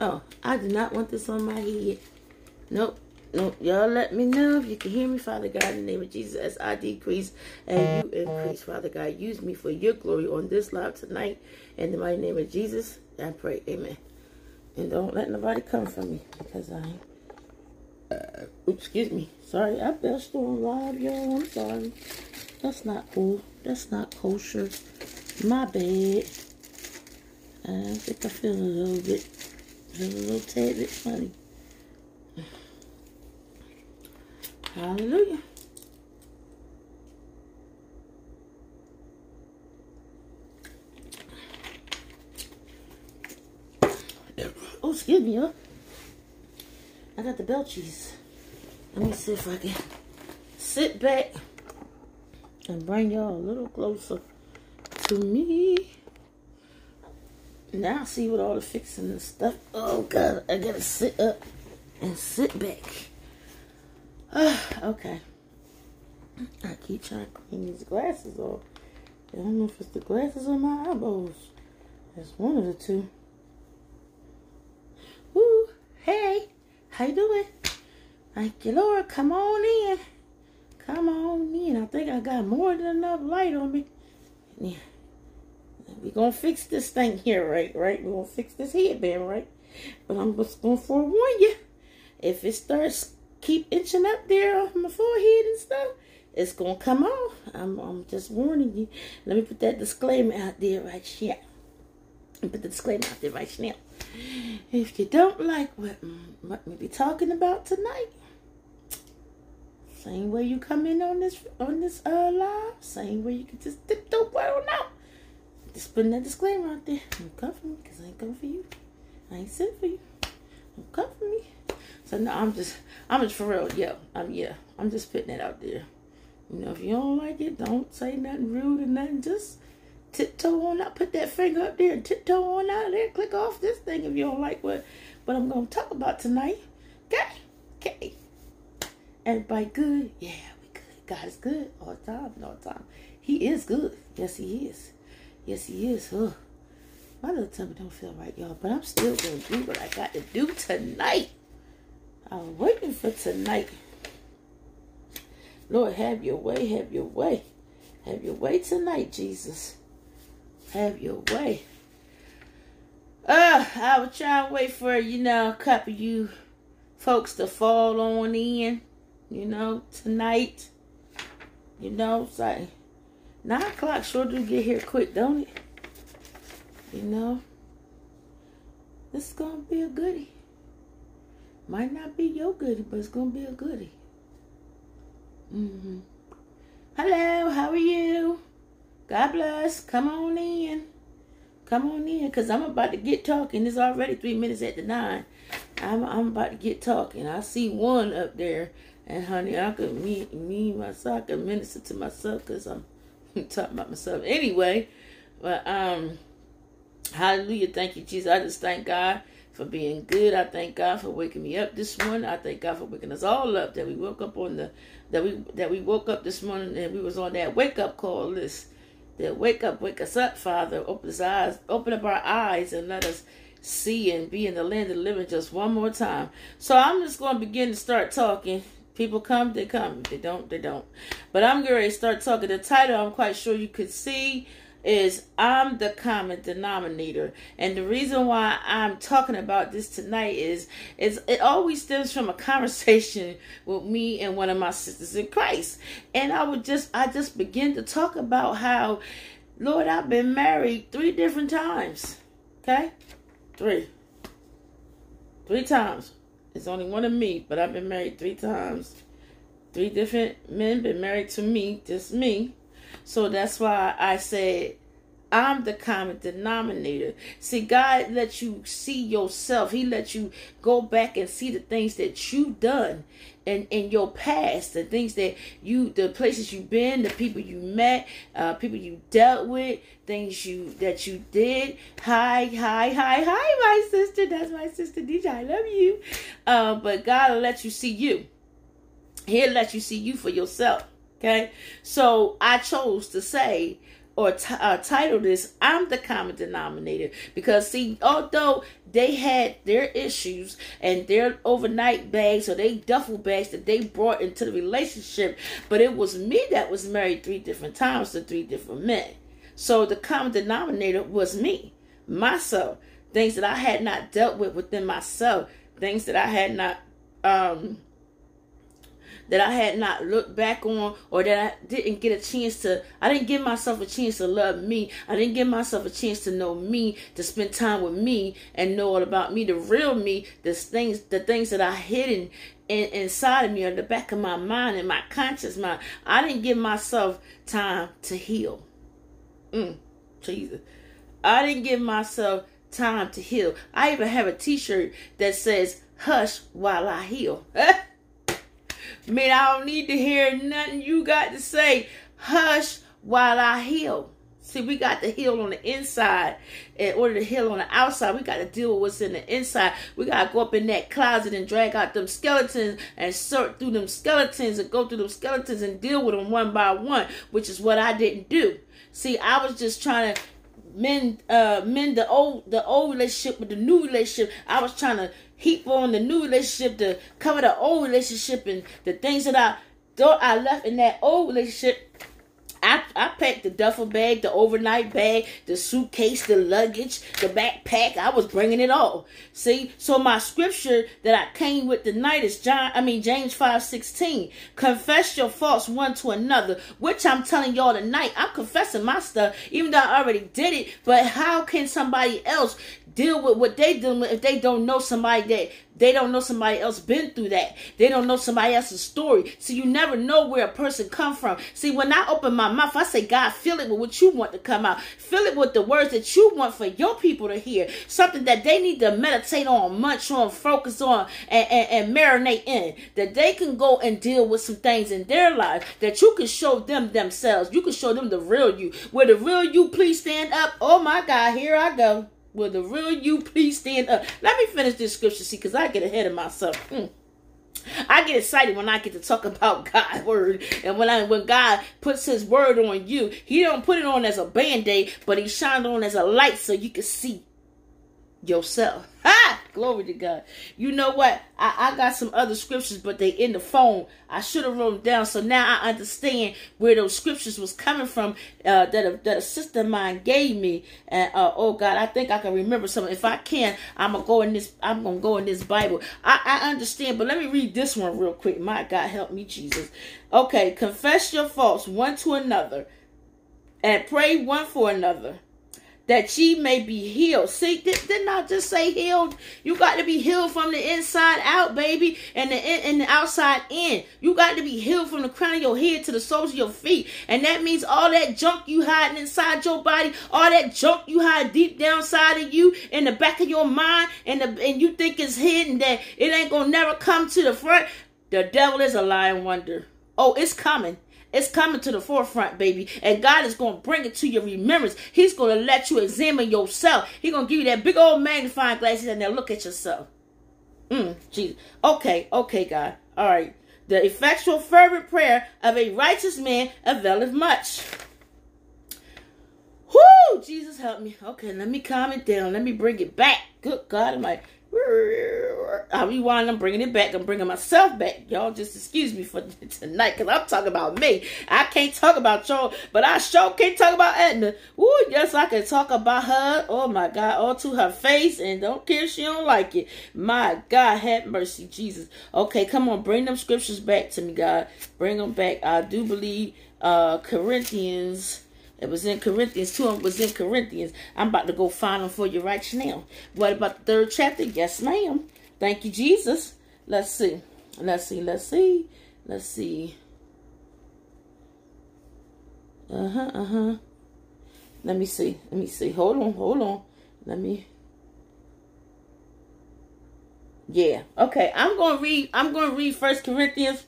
Oh, I do not want this on my head. Nope. Nope. Y'all let me know if you can hear me, Father God, in the name of Jesus, as I decrease and you increase, Father God. Use me for your glory on this live tonight. In the mighty name of Jesus, I pray. Amen. And don't let nobody come for me because I uh, oops, excuse me. Sorry, I belched on live, y'all. I'm sorry. That's not cool. That's not kosher. My bad. I think I feel a little bit, a little tad bit funny. Hallelujah. Oh, excuse me, huh? I got the bell cheese. Let me see if I can sit back and bring y'all a little closer to me. Now see what all the fixing and stuff. Oh God, I gotta sit up and sit back. Uh, okay. I keep trying to clean these glasses off. I don't know if it's the glasses or my eyeballs. It's one of the two. Woo, hey, how you doing? Thank you, Lord. Come on in. Come on in. I think I got more than enough light on me. Yeah. We're going to fix this thing here, right? Right? We're going to fix this headband, right? But I'm just going to forewarn you. If it starts keep inching up there on my forehead and stuff, it's going to come off. I'm, I'm just warning you. Let me put that disclaimer out there right here. Put the disclaimer out there right now. If you don't like what, what we be talking about tonight, same way you come in on this on this uh live, same way you can just tiptoe right on out. Just putting that disclaimer out there. Don't come for me, because I ain't coming for you. I ain't sent for you. Don't come for me. So no, I'm just I'm just for real, yeah. I'm yeah. I'm just putting it out there. You know, if you don't like it, don't say nothing rude or nothing. Just tiptoe on out, put that finger up there and tiptoe on out of there. Click off this thing if you don't like what, what I'm to talk about tonight. Okay? Okay. Everybody good? Yeah, we good. God is good all the time all the time. He is good. Yes, he is. Yes, he is. Ugh. My little tummy don't feel right, y'all, but I'm still going to do what I got to do tonight. I'm waiting for tonight. Lord, have your way, have your way. Have your way tonight, Jesus. Have your way. Uh, I was trying to wait for, you know, a couple of you folks to fall on in, you know, tonight. You know, it's like 9 o'clock sure do get here quick, don't it? You know, this is to be a goodie. Might not be your goodie, but it's to be a goodie. Mm-hmm. Hello, how are you? God bless. Come on in. Come on in, because I'm about to get talking. It's already three minutes at the nine. I'm, I'm about to get talking. I see one up there. And honey, I could me, me myself, I could minister to myself because I'm talking about myself. Anyway, but um, hallelujah. Thank you, Jesus. I just thank God for being good. I thank God for waking me up this morning. I thank God for waking us all up that we woke up on the that we that we woke up this morning and we was on that wake up call list that wake up, wake us up, Father. Open his eyes, open up our eyes and let us see and be in the land of the living just one more time. So I'm just to begin to start talking. People come, they come. They don't, they don't. But I'm going to start talking. The title, I'm quite sure you could see is I'm the common denominator. And the reason why I'm talking about this tonight is is it always stems from a conversation with me and one of my sisters in Christ. And I would just I just begin to talk about how Lord, I've been married three different times. Okay? Three. Three times. It's only one of me, but I've been married three times. Three different men been married to me, just me. So that's why I said I'm the common denominator. See, God lets you see yourself. He lets you go back and see the things that you've done and in your past, the things that you, the places you've been, the people you met, uh, people you dealt with, things you that you did. Hi, hi, hi, hi, my sister. That's my sister DJ. I love you. Uh, but God will let you see you. He'll let you see you for yourself. Okay. So I chose to say, or t- uh, title this i'm the common denominator. Because see although they had their issues and their overnight bags or they duffel bags that they brought into the relationship but it was me that was married three different times to three different men. So the common denominator was me myself things that i had not dealt with within myself things that i had not um that I had not looked back on or that I didn't get a chance to I didn't give myself a chance to love me. I didn't give myself a chance to know me, to spend time with me and know all about me, the real me, the things the things that I hidden in, inside of me or the back of my mind and my conscious mind. I didn't give myself time to heal. Mm, Jesus. I didn't give myself time to heal. I even have a t-shirt that says hush while I heal. Man, I don't need to hear nothing you got to say. Hush while I heal. See, we got to heal on the inside in order to heal on the outside. We got to deal with what's in the inside. We got to go up in that closet and drag out them skeletons and sort through them skeletons and go through them skeletons and deal with them one by one, which is what I didn't do. See, I was just trying to mend uh mend the old the old relationship with the new relationship. I was trying to heap on the new relationship to cover the old relationship and the things that I thought I left in that old relationship. I, I packed the duffel bag, the overnight bag, the suitcase, the luggage, the backpack. I was bringing it all. See, so my scripture that I came with tonight is John. I mean James five sixteen. Confess your faults one to another, which I'm telling y'all tonight. I'm confessing my stuff, even though I already did it. But how can somebody else deal with what they dealing with if they don't know somebody that they don't know somebody else been through that. They don't know somebody else's story. So you never know where a person come from. See, when I open my mouth, I say, God, fill it with what you want to come out. Fill it with the words that you want for your people to hear. Something that they need to meditate on, munch on, focus on, and, and, and marinate in. That they can go and deal with some things in their life that you can show them themselves. You can show them the real you. Where the real you, please stand up. Oh my God, here I go. Will the real you please stand up? Let me finish this scripture, see, because I get ahead of myself. Mm. I get excited when I get to talk about God's word. And when I when God puts his word on you, he don't put it on as a band-aid, but he shines on as a light so you can see yourself. Ha! Glory to God. You know what? I, I got some other scriptures, but they in the phone. I should have wrote them down. So now I understand where those scriptures was coming from uh, that, a, that a sister of mine gave me. And uh, oh God, I think I can remember some. If I can, I'm gonna go in this. I'm gonna go in this Bible. I, I understand, but let me read this one real quick. My God, help me, Jesus. Okay, confess your faults one to another, and pray one for another that ye may be healed. See, did, didn't I just say healed? You got to be healed from the inside out, baby, and the and the outside in. You got to be healed from the crown of your head to the soles of your feet, and that means all that junk you hiding inside your body, all that junk you hide deep down inside of you, in the back of your mind, and the, and you think it's hidden that it ain't gonna never come to the front. The devil is a lying wonder. Oh, it's coming. It's coming to the forefront, baby. And God is going to bring it to your remembrance. He's going to let you examine yourself. He's going to give you that big old magnifying glasses and now look at yourself. Mm, Jesus. Okay, okay, God. All right. The effectual fervent prayer of a righteous man availeth much. Whoo! Jesus help me. Okay, let me calm it down. Let me bring it back. Good God I'm like. I rewind. I'm bringing it back. I'm bringing myself back. Y'all just excuse me for tonight because I'm talking about me. I can't talk about y'all, but I sure can't talk about Edna. Ooh, yes, I can talk about her. Oh my God, all to her face, and don't care if she don't like it. My God, have mercy, Jesus. Okay, come on, bring them scriptures back to me, God. Bring them back. I do believe uh Corinthians it was in Corinthians. Two of them was in Corinthians. I'm about to go find them for you right now. What about the third chapter? Yes, ma'am. Thank you, Jesus. Let's see. Let's see. Let's see. Let's see. Uh-huh, uh-huh. Let me see. Let me see. Hold on, hold on. Let me. Yeah. Okay. I'm gonna read. I'm gonna read First Corinthians.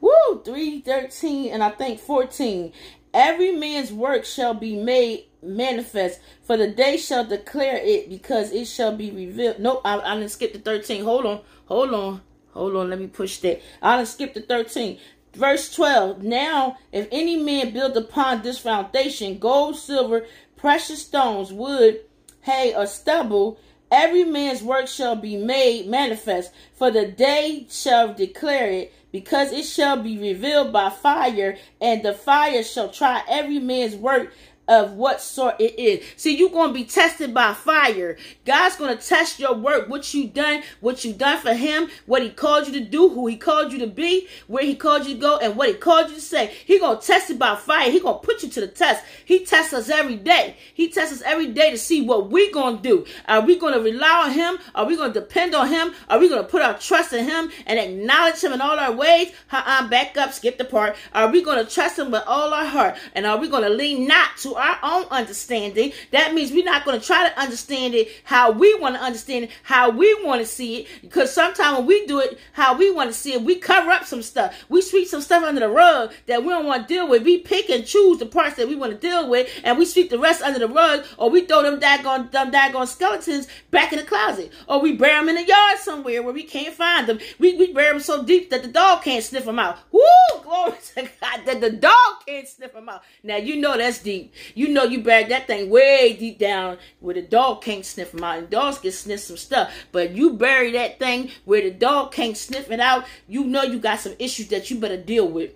Woo, 3, 13, and I think 14. Every man's work shall be made manifest, for the day shall declare it, because it shall be revealed. Nope, I, I didn't skip the 13. Hold on, hold on, hold on. Let me push that. I didn't skip the 13. Verse 12 Now, if any man build upon this foundation gold, silver, precious stones, wood, hay, or stubble, every man's work shall be made manifest, for the day shall declare it, because it shall be revealed by fire, and the fire shall try every man's work of what sort it is. See, you're to be tested by fire. God's to test your work, what you done, what you done for him, what he called you to do, who he called you to be, where he called you to go, and what he called you to say. He to test it by fire. He to put you to the test. He tests us every day. He tests us every day to see what we to do. Are we to rely on him? Are we to depend on him? Are we to put our trust in him and acknowledge him in all our ways? Uh-uh, back up, skip the part. Are we to trust him with all our heart? And are we to lean not to our own understanding. That means we're not going to try to understand it how we want to understand it, how we want to see it. Because sometimes when we do it how we want to see it, we cover up some stuff. We sweep some stuff under the rug that we don't want to deal with. We pick and choose the parts that we want to deal with, and we sweep the rest under the rug, or we throw them daggone, them daggone skeletons back in the closet, or we bury them in the yard somewhere where we can't find them. We, we bury them so deep that the dog can't sniff them out. Woo! Glory to God that the dog can't sniff them out. Now you know that's deep. You know you bag that thing way deep down where the dog can't sniff them out. And dogs can sniff some stuff. But you bury that thing where the dog can't sniff it out, you know you got some issues that you better deal with.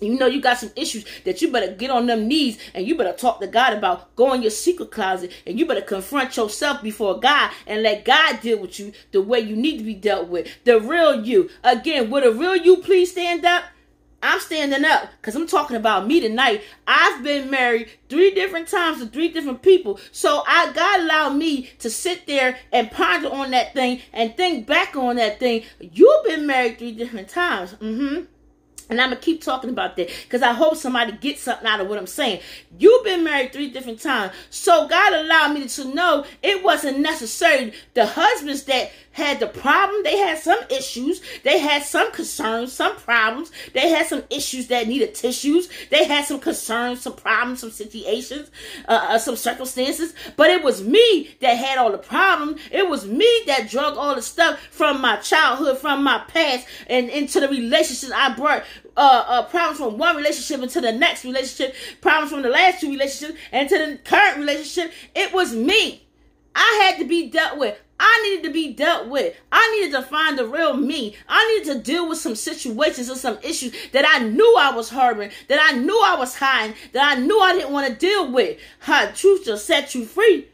You know you got some issues that you better get on them knees and you better talk to God about. Go in your secret closet and you better confront yourself before God and let God deal with you the way you need to be dealt with. The real you. Again, would a real you please stand up? I'm standing up because I'm talking about me tonight. I've been married three different times to three different people. So I God allowed me to sit there and ponder on that thing and think back on that thing. You've been married three different times. Mm-hmm. And I'm gonna keep talking about that because I hope somebody gets something out of what I'm saying. You've been married three different times, so God allowed me to know it wasn't necessary. The husbands that had the problem, they had some issues, they had some concerns, some problems, they had some issues that needed tissues, they had some concerns, some problems, some situations, uh, uh, some circumstances. But it was me that had all the problems. It was me that drug all the stuff from my childhood, from my past, and into the relationships I brought uh, uh, problems from one relationship into the next relationship, problems from the last two relationships, and to the current relationship. It was me. I had to be dealt with. I needed to be dealt with. I needed to find the real me. I needed to deal with some situations or some issues that I knew I was harboring, that I knew I was hiding, that I knew I didn't want to deal with. How truth just set you free.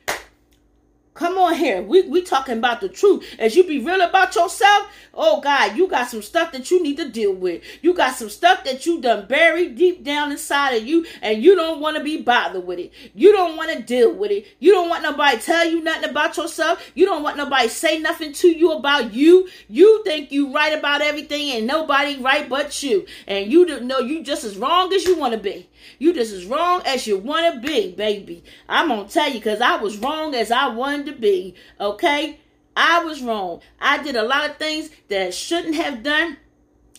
Come on here. We we talking about the truth. As you be real about yourself, oh God, you got some stuff that you need to deal with. You got some stuff that you done buried deep down inside of you, and you don't want to be bothered with it. You don't want to deal with it. You don't want nobody tell you nothing about yourself. You don't want nobody say nothing to you about you. You think you right about everything, and nobody right but you. And you don't know you just as wrong as you want to be. You just as wrong as you want to be, baby. I'm to tell you because I was wrong as I wanted to be. Okay? I was wrong. I did a lot of things that I shouldn't have done.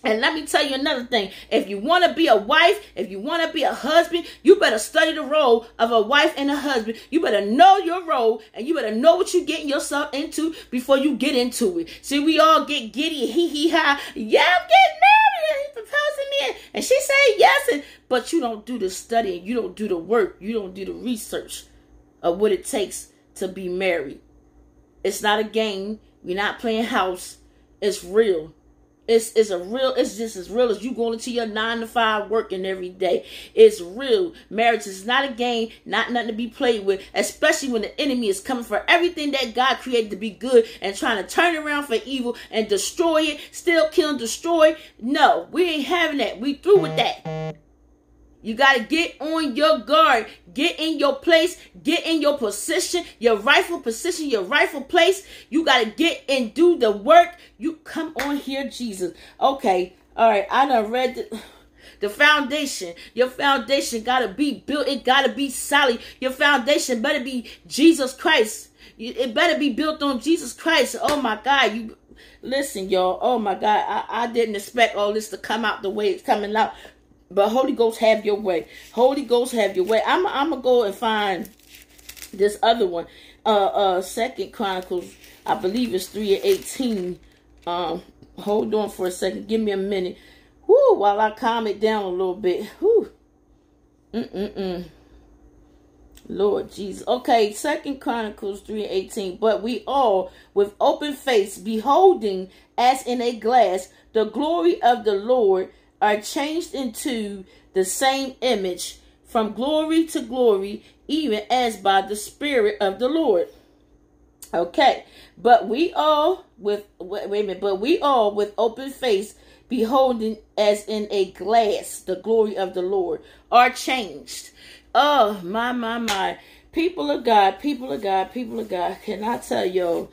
And let me tell you another thing. If you want to be a wife, if you want to be a husband, you better study the role of a wife and a husband. You better know your role and you better know what you're getting yourself into before you get into it. See, we all get giddy, hee hee ha. Yeah, I'm getting married. He proposing me. And she said yes. And, but you don't do the studying. You don't do the work. You don't do the research of what it takes to be married. It's not a game. We're not playing house. It's real. It's it's a real. It's just as real as you going into your nine to five working every day. It's real. Marriage is not a game, not nothing to be played with. Especially when the enemy is coming for everything that God created to be good and trying to turn around for evil and destroy it, still kill and destroy. No, we ain't having that. We through with that. You got to get on your guard. Get in your place. Get in your position, your rightful position, your rightful place. You got to get and do the work. You come on here, Jesus. Okay. All right. I done read the, the foundation. Your foundation got to be built. It got to be solid. Your foundation better be Jesus Christ. It better be built on Jesus Christ. Oh my God. You listen, y'all. Oh my God. I, I didn't expect all this to come out the way it's coming out. But Holy Ghost, have your way. Holy Ghost, have your way. I'm, I'm gonna go and find this other one. Uh, uh, Second Chronicles, I believe it's three and eighteen. Um, hold on for a second. Give me a minute. Whoo, while I calm it down a little bit. Whoo. Mm-mm-mm. Lord Jesus. Okay, Second Chronicles 3 and 18. But we all, with open face, beholding as in a glass the glory of the Lord, are changed into the same image from glory to glory, even as by the Spirit of the Lord. Okay, but we all with wait, wait a minute, but we all with open face, beholding as in a glass the glory of the Lord, are changed Oh, my, my, my. People of God, people of God, people of God. Can I tell you?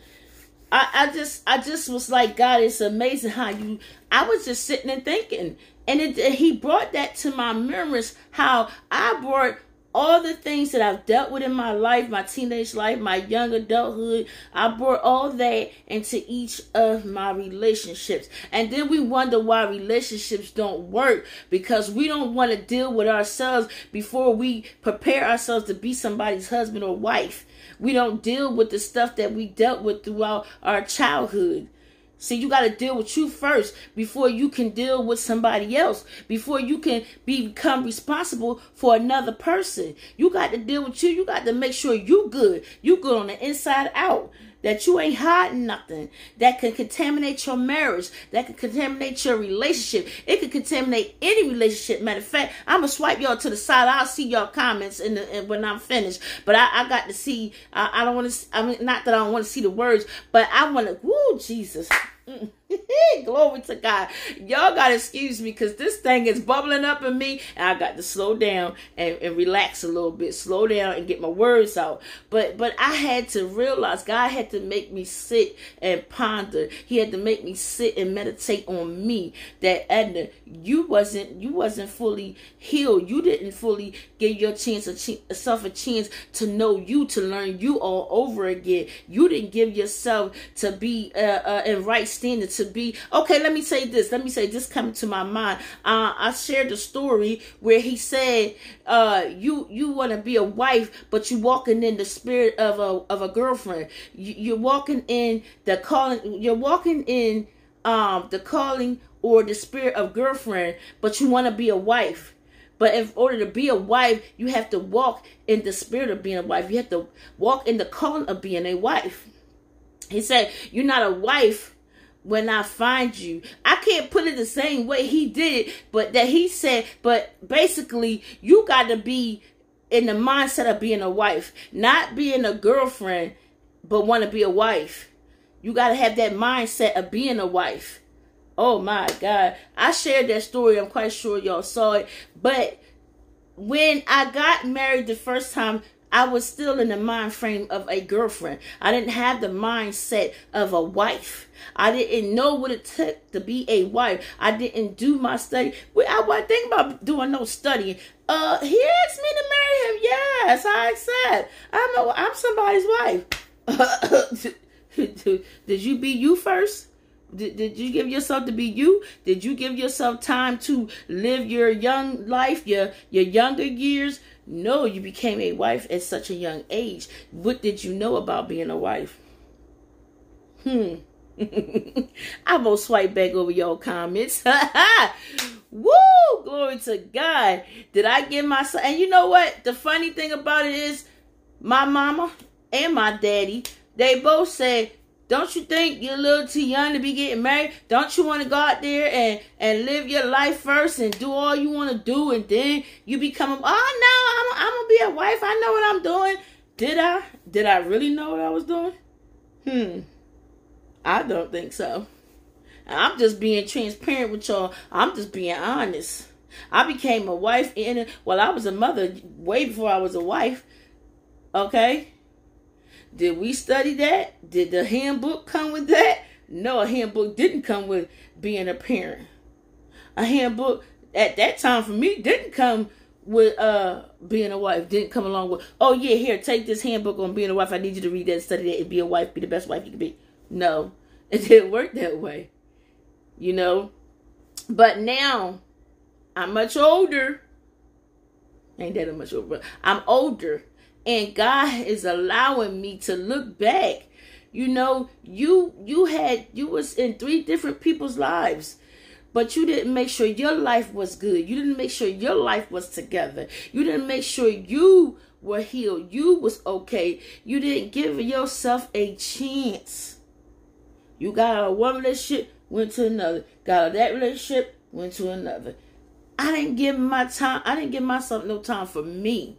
I, I just I just was like, God, it's amazing how you I was just sitting and thinking. And it, he brought that to my memories how I brought all the things that I've dealt with in my life, my teenage life, my young adulthood, I brought all that into each of my relationships. And then we wonder why relationships don't work because we don't want to deal with ourselves before we prepare ourselves to be somebody's husband or wife. We don't deal with the stuff that we dealt with throughout our childhood. See, you got to deal with you first before you can deal with somebody else, before you can become responsible for another person. You got to deal with you. You got to make sure you good. You good on the inside out that you ain't hiding nothing that can contaminate your marriage, that can contaminate your relationship. It could contaminate any relationship. Matter of fact, I'm gonna swipe y'all to the side. I'll see y'all comments in the in, when I'm finished. But I, I got to see. I, I don't want to. I mean, not that I don't want to see the words, but I want to. Woo, Jesus. Glory to God. Y'all got to excuse me because this thing is bubbling up in me and I got to slow down and, and relax a little bit, slow down and get my words out. But but I had to realize God had to make me sit and ponder. He had to make me sit and meditate on me that Edna, you wasn't you wasn't fully healed. You didn't fully give your chance a ch- yourself a chance to know you, to learn you all over again. You didn't give yourself to be uh, uh, in right standing to be okay let me say this let me say this coming to my mind uh, i shared a story where he said uh, you you want to be a wife but you walking in the spirit of a of a girlfriend you, you're walking in the calling you're walking in um the calling or the spirit of girlfriend but you want to be a wife but in order to be a wife, you have to walk in the spirit of being a wife. You have to walk in the calling of being a wife. He said, You're not a wife when I find you. I can't put it the same way he did, but that he said, but basically, you got to be in the mindset of being a wife, not being a girlfriend, but want to be a wife. You got to have that mindset of being a wife. Oh my God. I shared that story. I'm quite sure y'all saw it. But when I got married the first time, I was still in the mind frame of a girlfriend. I didn't have the mindset of a wife. I didn't know what it took to be a wife. I didn't do my study. I wasn't thinking about doing no studying. Uh, he asked me to marry him. Yes, I accept. I'm a, I'm somebody's wife. Did you be you first? Did, did you give yourself to be you? Did you give yourself time to live your young life, your your younger years? No, you became a wife at such a young age. What did you know about being a wife? Hmm. I'm gonna swipe back over your comments. Woo! Glory to God. Did I give myself? And you know what? The funny thing about it is, my mama and my daddy, they both said don't you think you're a little too young to be getting married? Don't you want to go out there and, and live your life first and do all you want to do and then you become, a, oh no, I'm, I'm going to be a wife. I know what I'm doing. Did I? Did I really know what I was doing? Hmm. I don't think so. I'm just being transparent with y'all. I'm just being honest. I became a wife in well, I was a mother way before I was a wife. Okay? Did we study that? Did the handbook come with that? No, a handbook didn't come with being a parent. A handbook at that time for me didn't come with uh being a wife. Didn't come along with, oh yeah, here, take this handbook on being a wife. I need you to read that, study that, and be a wife, be the best wife you can be. No, it didn't work that way. You know? But now I'm much older. Ain't that much older? I'm older and God is allowing me to look back. You know, you you had you was in three different people's lives. but you didn't make sure your life was good. You didn't make sure your life was together. You didn't make sure you were healed. You was okay. You didn't give yourself a chance. You got out of one relationship, went to another. Got out of that relationship, went to another. I didn't give my time. I didn't give myself no time for me.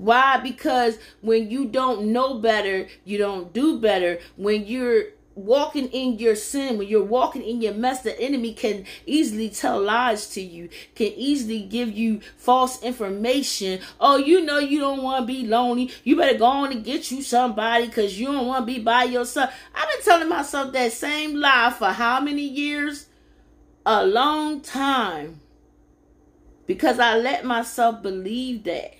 Why? Because when you don't know better, you don't do better. When you're walking in your sin, when you're walking in your mess, the enemy can easily tell lies to you, can easily give you false information. Oh, you know you don't want to be lonely. You better go on and get you somebody because you don't want to be by yourself. I've been telling myself that same lie for how many years? A long time. Because I let myself believe that.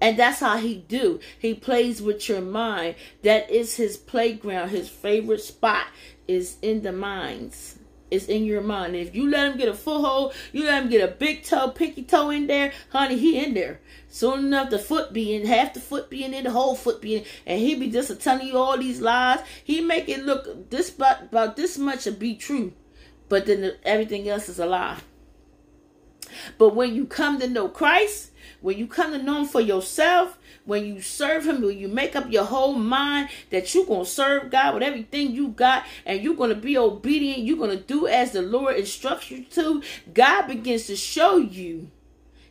And that's how he do. He plays with your mind. That is his playground. His favorite spot is in the minds. It's in your mind. If you let him get a foothold, you let him get a big toe, pinky toe in there, honey, he in there. Soon enough, the foot being half the foot being in, the whole foot being, and he be just telling you all these lies. He make it look this about, about this much to be true, but then the, everything else is a lie. But when you come to know Christ, when you come to know him for yourself, when you serve him, when you make up your whole mind that you're going to serve God with everything you got and you're going to be obedient, you're going to do as the Lord instructs you to, God begins to show you.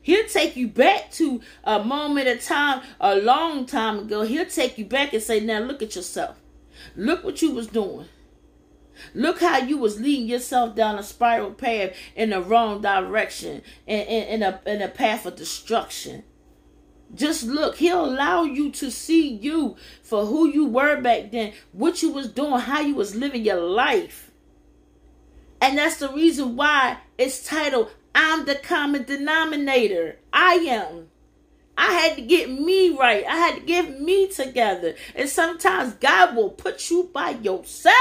He'll take you back to a moment of time, a long time ago. He'll take you back and say, now look at yourself. Look what you was doing. Look how you was leading yourself down a spiral path in the wrong direction, in, in, in, a, in a path of destruction. Just look, he'll allow you to see you for who you were back then, what you was doing, how you was living your life. And that's the reason why it's titled, I'm the common denominator. I am. I had to get me right. I had to get me together. And sometimes God will put you by yourself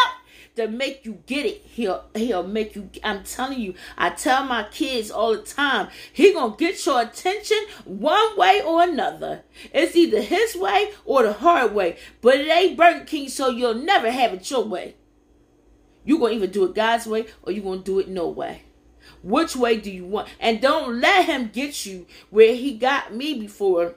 to make you get it. He'll he'll make you. I'm telling you. I tell my kids all the time. He gonna get your attention one way or another. It's either his way or the hard way. But it ain't Burger King, so you'll never have it your way. You gonna either do it God's way or you gonna do it no way. Which way do you want? And don't let him get you where he got me before.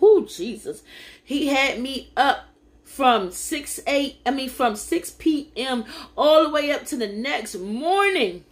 Whoo, Jesus. He had me up from 6 8 I mean from 6 p.m. all the way up to the next morning.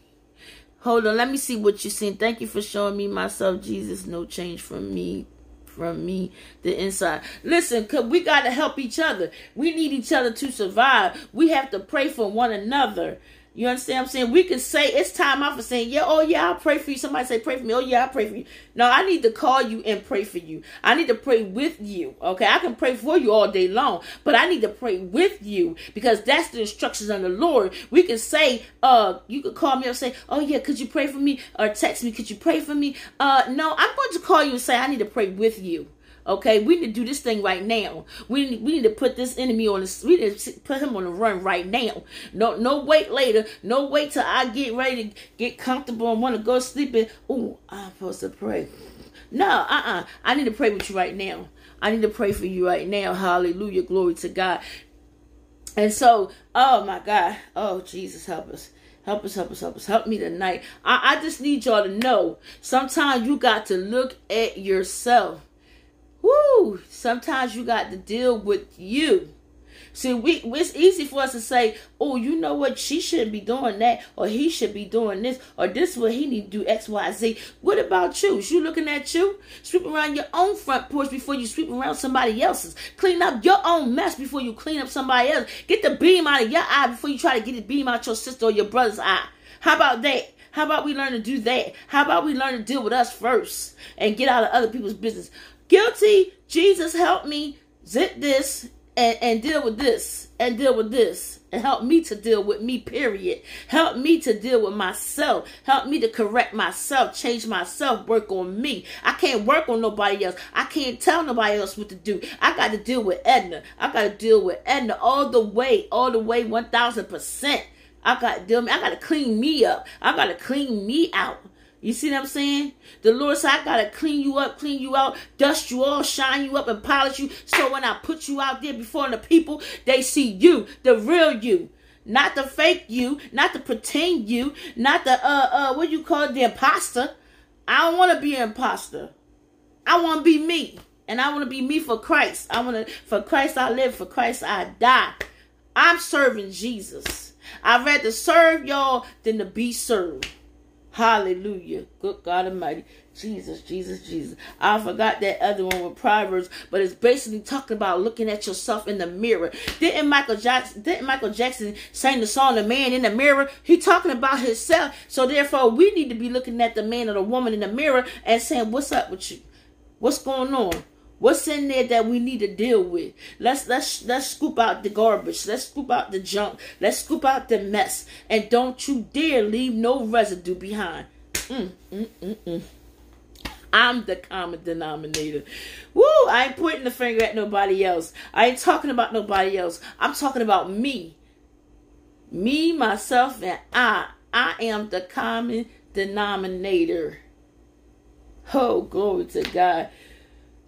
Hold on, let me see what you're seeing. Thank you for showing me myself, Jesus. No change from me from me the inside. Listen, cause we gotta help each other. We need each other to survive. We have to pray for one another. You understand I'm saying? We can say it's time out for saying, yeah, oh yeah, I'll pray for you. Somebody say, pray for me. Oh yeah, I'll pray for you. No, I need to call you and pray for you. I need to pray with you. Okay. I can pray for you all day long, but I need to pray with you because that's the instructions of the Lord. We can say, uh, you could call me and say, oh yeah, could you pray for me? Or text me, could you pray for me? Uh, no, I'm going to call you and say, I need to pray with you. Okay, we need to do this thing right now. We need, we need to put this enemy on the we need to put him on the run right now. No no wait later. No wait till I get ready to get comfortable and want to go sleep and oh I'm supposed to pray. No, uh-uh. I need to pray with you right now. I need to pray for you right now. Hallelujah. Glory to God. And so, oh my God. Oh, Jesus, help us. Help us, help us, help us. Help me tonight. I, I just need y'all to know sometimes you got to look at yourself Woo! Sometimes you got to deal with you. See, we it's easy for us to say, "Oh, you know what? She shouldn't be doing that, or he should be doing this, or this is what he need to do X, Y, Z." What about you? Is you looking at you? Sweep around your own front porch before you sweep around somebody else's. Clean up your own mess before you clean up somebody else. Get the beam out of your eye before you try to get the beam out your sister or your brother's eye. How about that? How about we learn to do that? How about we learn to deal with us first and get out of other people's business? Guilty. Jesus, help me zip this and, and deal with this and deal with this and help me to deal with me, period. Help me to deal with myself. Help me to correct myself, change myself, work on me. I can't work on nobody else. I can't tell nobody else what to do. I got to deal with Edna. I got to deal with Edna all the way, all the way 1000%. I got to deal, I got to clean me up. I got to clean me out. You see what I'm saying? The Lord said, I gotta clean you up, clean you out, dust you all, shine you up, and polish you. So when I put you out there before the people, they see you, the real you. not the fake you, not the pretend you, not the uh uh what you call it, the imposter. I don't want to be an imposter. I want to be me. And I want to be me for Christ. I want to for Christ I live, for Christ I die. I'm serving Jesus. I'd rather serve y'all than to be served. Hallelujah. Good God Almighty. Jesus, Jesus, Jesus. I forgot that other one with Proverbs, but it's basically talking about looking at yourself in the mirror. Didn't Michael Jackson didn't Michael Jackson sing the song The Man in the Mirror? He talking about himself. So therefore we need to be looking at the man or the woman in the mirror and saying, What's up with you? What's going on? What's in there that we need to deal with? Let's let's let's scoop out the garbage. Let's scoop out the junk. Let's scoop out the mess. And don't you dare leave no residue behind. Mm, mm, mm, mm. I'm the common denominator. Woo! I ain't pointing the finger at nobody else. I ain't talking about nobody else. I'm talking about me. Me, myself, and I. I am the common denominator. Oh, glory to God.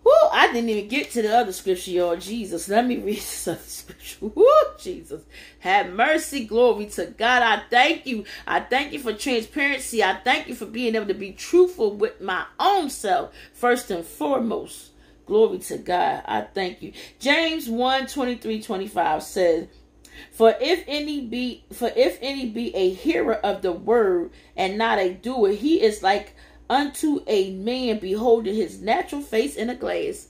Woo, I didn't even get to the other scripture, y'all. Jesus, let me read this other scripture. Woo, Jesus. Have mercy, glory to God. I thank you. I thank you for transparency. I thank you for being able to be truthful with my own self, first and foremost. Glory to God. I thank you. James 1 23 25 says, for if any be for if any be a hearer of the word and not a doer, he is like unto a man beholding his natural face in a glass.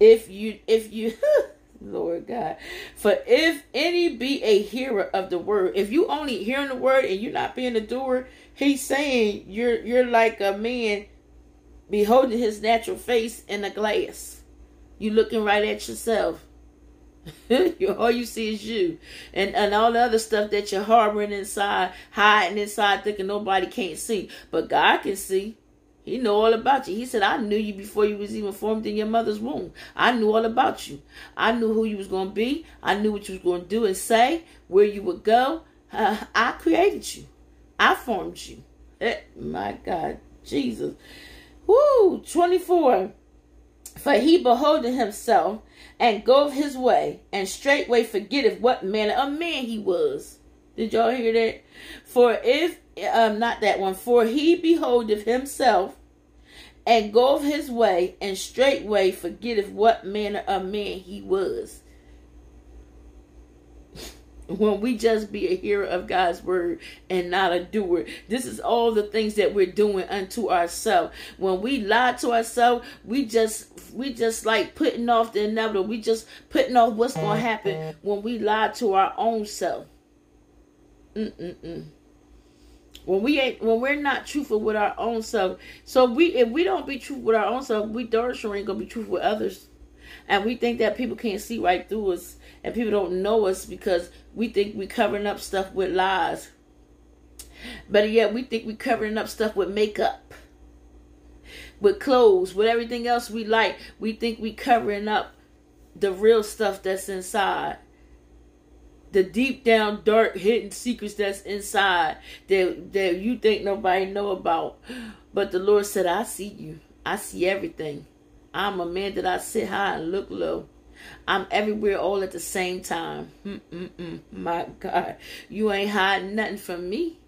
If you, if you, Lord God, for if any be a hearer of the word, if you only hearing the word and you're not being a doer, he's saying you're you're like a man beholding his natural face in a glass. You looking right at yourself. all you see is you. And and all the other stuff that you're harboring inside hiding inside thinking nobody can't see. But god can see. He know all about you. He said i knew you before you was even formed in your mother's womb. I knew all about you. I knew who you was going to be. I knew what you was going to do and say where you would go. Uh, i created you. I formed you. Eh, my god jesus. Woo, 24 for he beholdeth himself and goeth his way, and straightway forgetteth what manner of man he was. Did y'all hear that? For if, um, not that one, for he beholdeth himself and goeth his way, and straightway forgetteth what manner of man he was when we just be a hearer of God's word and not a doer. This is all the things that we're doing unto ourselves. When we lie to ourselves, we just we just like putting off the inevitable. We just putting off what's to happen when we lie to our own self. Mm-mm-mm. When we ain't, when we're not truthful with our own self, so we if we don't be truthful with our own self, we darn sure ain't gonna be truthful with others, and we think that people can't see right through us and people don't know us because we think we're covering up stuff with lies. But yet we think we're covering up stuff with makeup, with clothes, with everything else we like. We think we're covering up the real stuff that's inside. The deep down dark hidden secrets that's inside that that you think nobody know about. But the Lord said, I see you. I see everything. I'm a man that I sit high and look low. I'm everywhere all at the same time. Mm-mm-mm. My God, you ain't hiding nothing from me.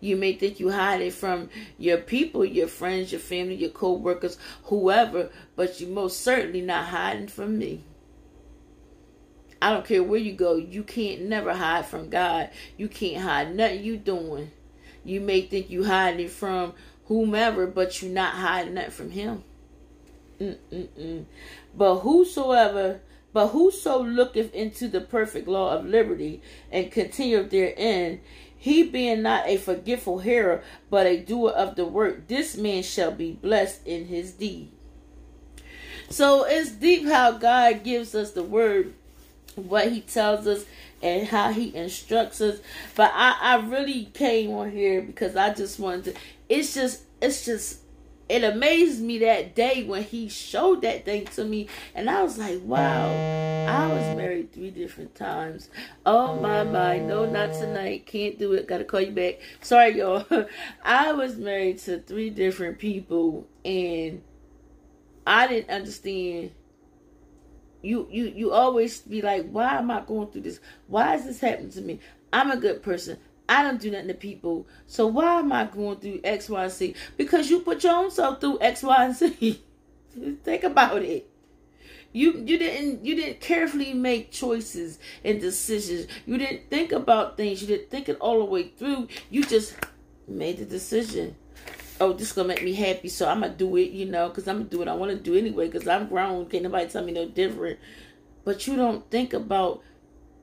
You may think you hide it from your people, your friends, your family, your co-workers, whoever, but you most certainly not hiding from me. I don't care where you go, you can't never hide from God. You can't hide nothing you doing. You may think you hiding from whomever, but you're not hiding that from him. Mm-mm-mm. But whosoever, but whoso looketh into the perfect law of liberty and continueth therein, he being not a forgetful hearer, but a doer of the work, this man shall be blessed in his deed. So it's deep how God gives us the word, what he tells us, and how he instructs us. But I, I really came on here because I just wanted to it's just it's just it amazed me that day when he showed that thing to me. And i was like wow i was married three different times. Oh my my. No not tonight. Can't do it. Gotta call you back. Sorry y'all. I was married to three different people and i didn't understand. You you you always be like, why am I going through this? Why is this happening to me? I'm a good person. I don't do nothing to people. So why am I going through X, Y, and Z? Because you put your own self through X, Y, and Z. Think about it. You you didn't you didn't carefully make choices and decisions. You didn't think about things. You didn't think it all the way through. You just made the decision. Oh, this is gonna make me happy, so I'm gonna do it. You know, because I'm gonna do what I want to do anyway. Because I'm grown. Can't nobody tell me no different. But you don't think about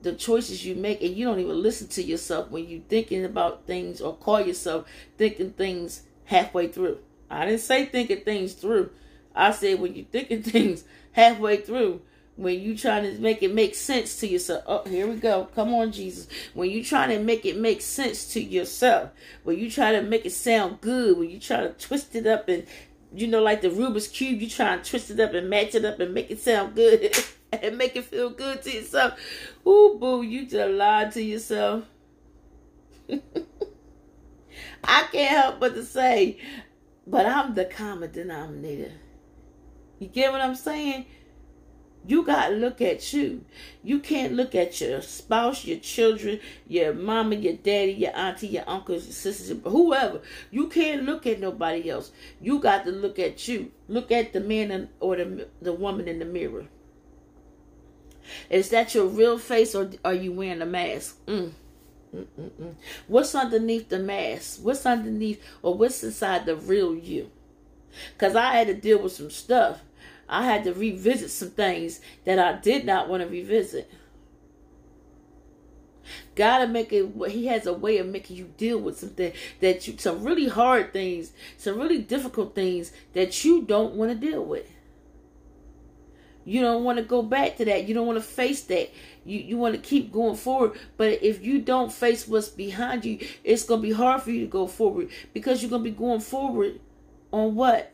the choices you make, and you don't even listen to yourself when you're thinking about things or call yourself thinking things halfway through. I didn't say thinking things through. I said when you're thinking things halfway through when you trying to make it make sense to yourself. Oh, here we go. Come on, Jesus. When you trying to make it make sense to yourself, when you try to make it sound good, when you try to twist it up and you know, like the Rubik's cube, you try to twist it up and match it up and make it sound good and make it feel good to yourself. Ooh, boo, you just lied to yourself. I can't help but to say, but I'm the common denominator. You get what I'm saying? You got to look at you. You can't look at your spouse, your children, your mama, your daddy, your auntie, your uncles, your sisters, whoever. You can't look at nobody else. You got to look at you. Look at the man or the, the woman in the mirror. Is that your real face or are you wearing a mask? Mm. Mm-mm-mm. What's underneath the mask? What's underneath or what's inside the real you? Because I had to deal with some stuff I had to revisit some things that I did not want to revisit. Gotta make it. He has a way of making you deal with something that you, some really hard things, some really difficult things that you don't want to deal with. You don't want to go back to that. You don't want to face that. You you want to keep going forward. But if you don't face what's behind you, it's gonna be hard for you to go forward because you're gonna be going forward on what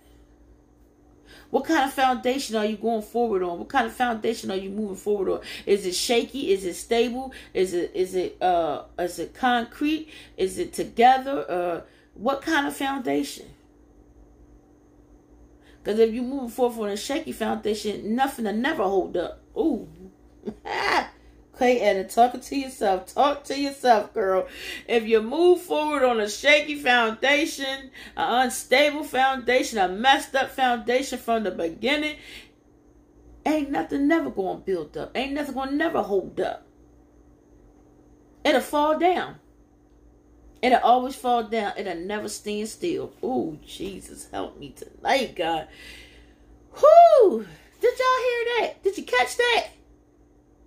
what kind of foundation are you going forward on? What kind of foundation are you moving forward on? Is it shaky? Is it stable? Is it is it uh is it concrete? Is it together? Uh what kind of foundation? Because if you move forward on a shaky foundation, nothing will never hold up. Ooh. Okay, and talking to yourself. Talk to yourself, girl. If you move forward on a shaky foundation, an unstable foundation, a messed up foundation from the beginning, ain't nothing never going to build up. Ain't nothing going to never hold up. It'll fall down. It'll always fall down. It'll never stand still. Oh, Jesus, help me tonight, God. Whoo! Did y'all hear that? Did you catch that?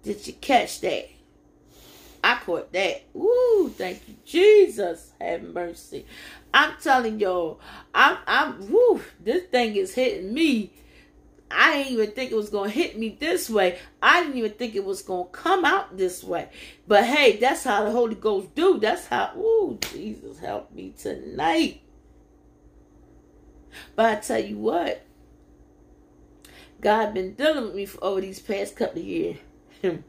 Did you catch that? I caught that. Ooh, thank you, Jesus. Have mercy. I'm telling y'all, I'm I'm woo, this thing is hitting me. I didn't even think it was gonna hit me this way. I didn't even think it was gonna come out this way. But hey, that's how the Holy Ghost do. That's how ooh, Jesus help me tonight. But I tell you what, God been dealing with me for over these past couple of years.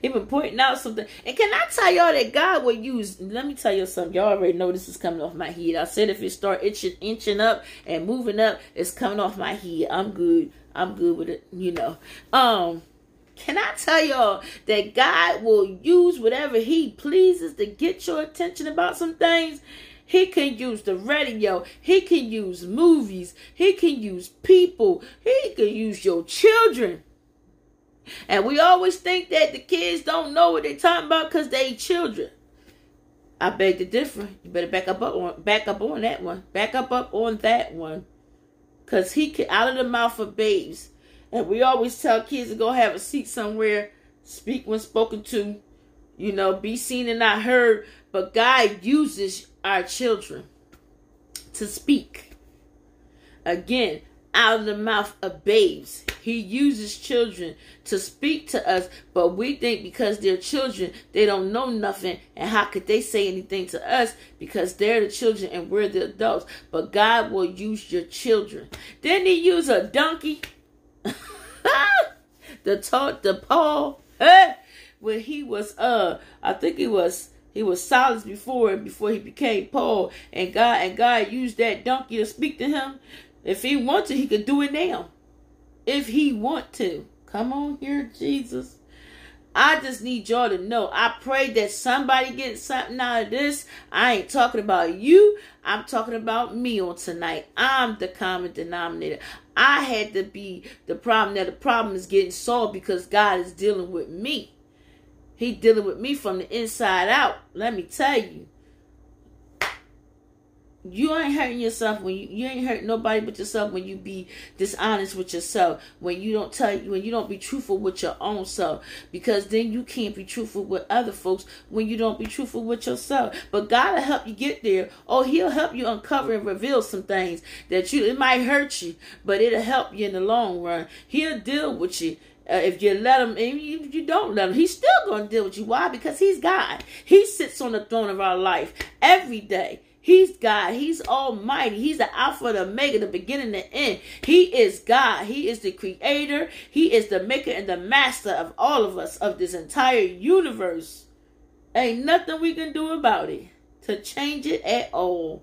He been pointing out something. And can I tell y'all that God will use, let me tell you something. Y'all already know this is coming off my head. I said if it start itching, inching up and moving up, it's coming off my head. I'm good. I'm good with it, you know. Um, can I tell y'all that God will use whatever he pleases to get your attention about some things? He can use the radio. He can use movies. He can use people. He can use your children. And we always think that the kids don't know what they're talking about because they children. I beg to differ. You better back up on back up on that one. Back up up on that one. Cause he can out of the mouth of babes. And we always tell kids to go have a seat somewhere, speak when spoken to, you know, be seen and not heard. But God uses our children to speak. Again, out of the mouth of babes. He uses children to speak to us, but we think because they're children, they don't know nothing. And how could they say anything to us? Because they're the children and we're the adults. But God will use your children. Didn't he use a donkey? the talk the Paul when he was uh I think he was he was Silas before before he became Paul and God and God used that donkey to speak to him if he wanted, he could do it now. If he want to. Come on here, Jesus. I just need y'all to know. I pray that somebody gets something out of this. I ain't talking about you. I'm talking about me on tonight. I'm the common denominator. I had to be the problem. Now the problem is getting solved because God is dealing with me. He dealing with me from the inside out. Let me tell you you ain't hurting yourself when you, you ain't hurting nobody but yourself when you be dishonest with yourself when you don't tell you when you don't be truthful with your own self because then you can't be truthful with other folks when you don't be truthful with yourself but god will help you get there or he'll help you uncover and reveal some things that you it might hurt you but it'll help you in the long run he'll deal with you uh, if you let him, if you don't let him, he's still going to deal with you. Why? Because he's God. He sits on the throne of our life every day. He's God. He's almighty. He's the Alpha, the Omega, the beginning, the end. He is God. He is the creator. He is the maker and the master of all of us, of this entire universe. Ain't nothing we can do about it to change it at all.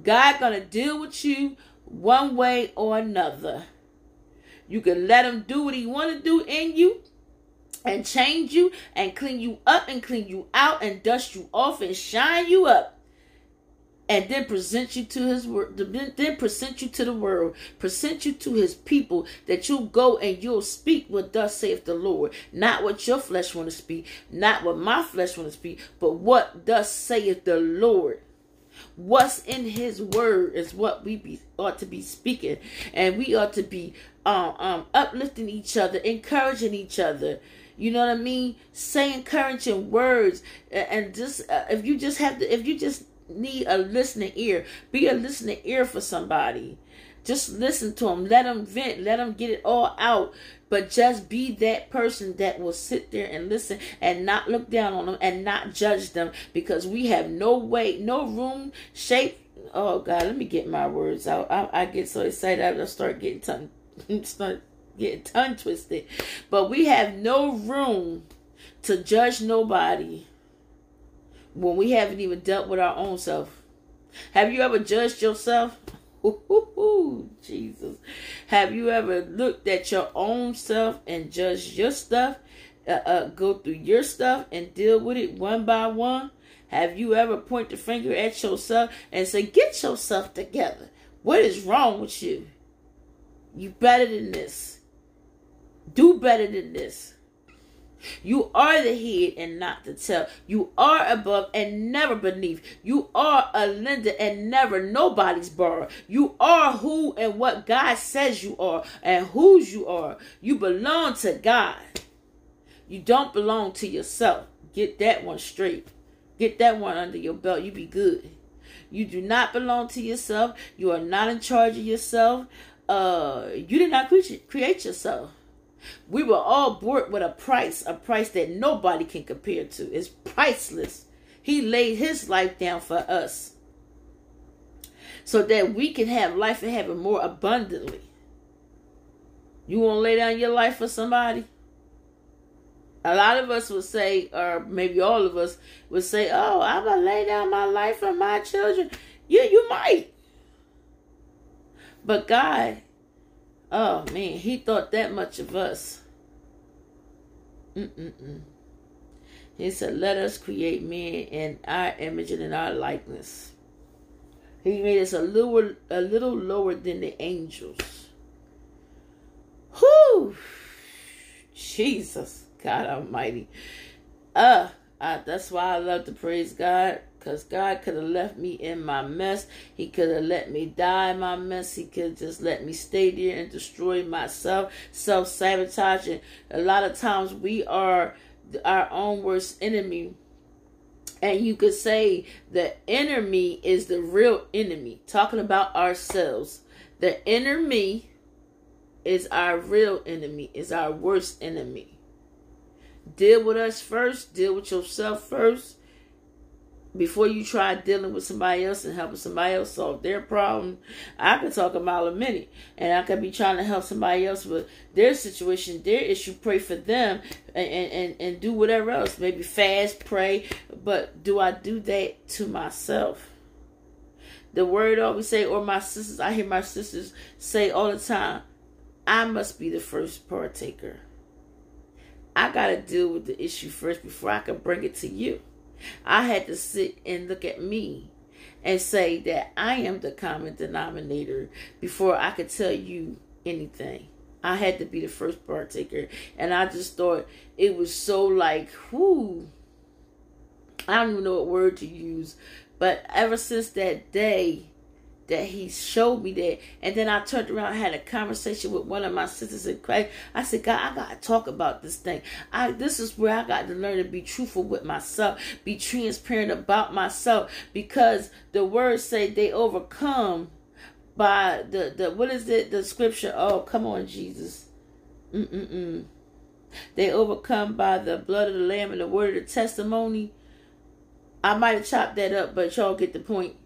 God gonna deal with you one way or another. You can let him do what he want to do in you and change you and clean you up and clean you out and dust you off and shine you up and then present you to his word then present you to the world present you to his people that you'll go and you'll speak what thus saith the lord. Not what your flesh want to speak not what my flesh want to speak but what thus saith the lord. What's in his word is what we be, ought to be speaking and we ought to be um, um uplifting each other encouraging each other. You know what I mean? Say encouraging words, and just uh, if you just have to, if you just need a listening ear. Be a listening ear for somebody. Just listen to them. Let them vent. Let them get it all out. But just be that person that will sit there and listen and not look down on them and not judge them because we have no way, no room, shape. Oh God, let me get my words out. I, I get so excited I start getting tongue, start getting tongue twisted. But we have no room to judge nobody when we haven't even dealt with our own self. Have you ever judged yourself? Ooh, Jesus. Have you ever looked at your own self and judged your stuff? Uh, uh, go through your stuff and deal with it one by one? Have you ever point the finger at yourself and say, Get yourself together? What is wrong with you? You better than this. Do better than this. You are the head and not the tail. You are above and never beneath. You are a lender and never nobody's borrower. You are who and what God says you are and whose you are. You belong to God. You don't belong to yourself. Get that one straight. Get that one under your belt. You be good. You do not belong to yourself. You are not in charge of yourself. Uh, you did not create, create yourself. We were all bought with a price, a price that nobody can compare to. It's priceless. He laid his life down for us so that we can have life and have it more abundantly. You want to lay down your life for somebody? A lot of us would say, or maybe all of us would say, "Oh, I'm gonna lay down my life for my children." Yeah, you might, but God Oh man, he thought that much of us. Mm-mm-mm. He said, Let us create man in our image and in our likeness. He made us a little a little lower than the angels. Whoo! Jesus, God Almighty. Uh, uh that's why I love to praise God because God could have left me in my mess. He could have let me die in my mess. He could just let me stay there and destroy myself, self sabotaging. A lot of times we are our own worst enemy. And you could say the enemy is the real enemy. Talking about ourselves. The enemy is our real enemy, is our worst enemy. Deal with us first, deal with yourself first before you try dealing with somebody else and helping somebody else solve their problem, I could talk a mile a minute and I could be trying to help somebody else with their situation, their issue, pray for them and, and, and do whatever else. Maybe fast, pray, but do I do that to myself? The word always say, or my sisters, I hear my sisters say all the time, I must be the first partaker. I got to deal with the issue first before I can bring it to you. I had to sit and look at me and say that I am the common denominator before I could tell you anything. I had to be the first partaker. And I just thought it was so like, whoo. I don't even know what word to use. But ever since that day, that he showed me that. And then I turned around had a conversation with one of my sisters in Christ. I said, God, I gotta talk about this thing. I this is where I got to learn to be truthful with myself, be transparent about myself, because the words say they overcome by the the what is it? The scripture. Oh, come on, Jesus. Mm-mm-mm. They overcome by the blood of the Lamb and the word of the testimony. I might have chopped that up, but y'all get the point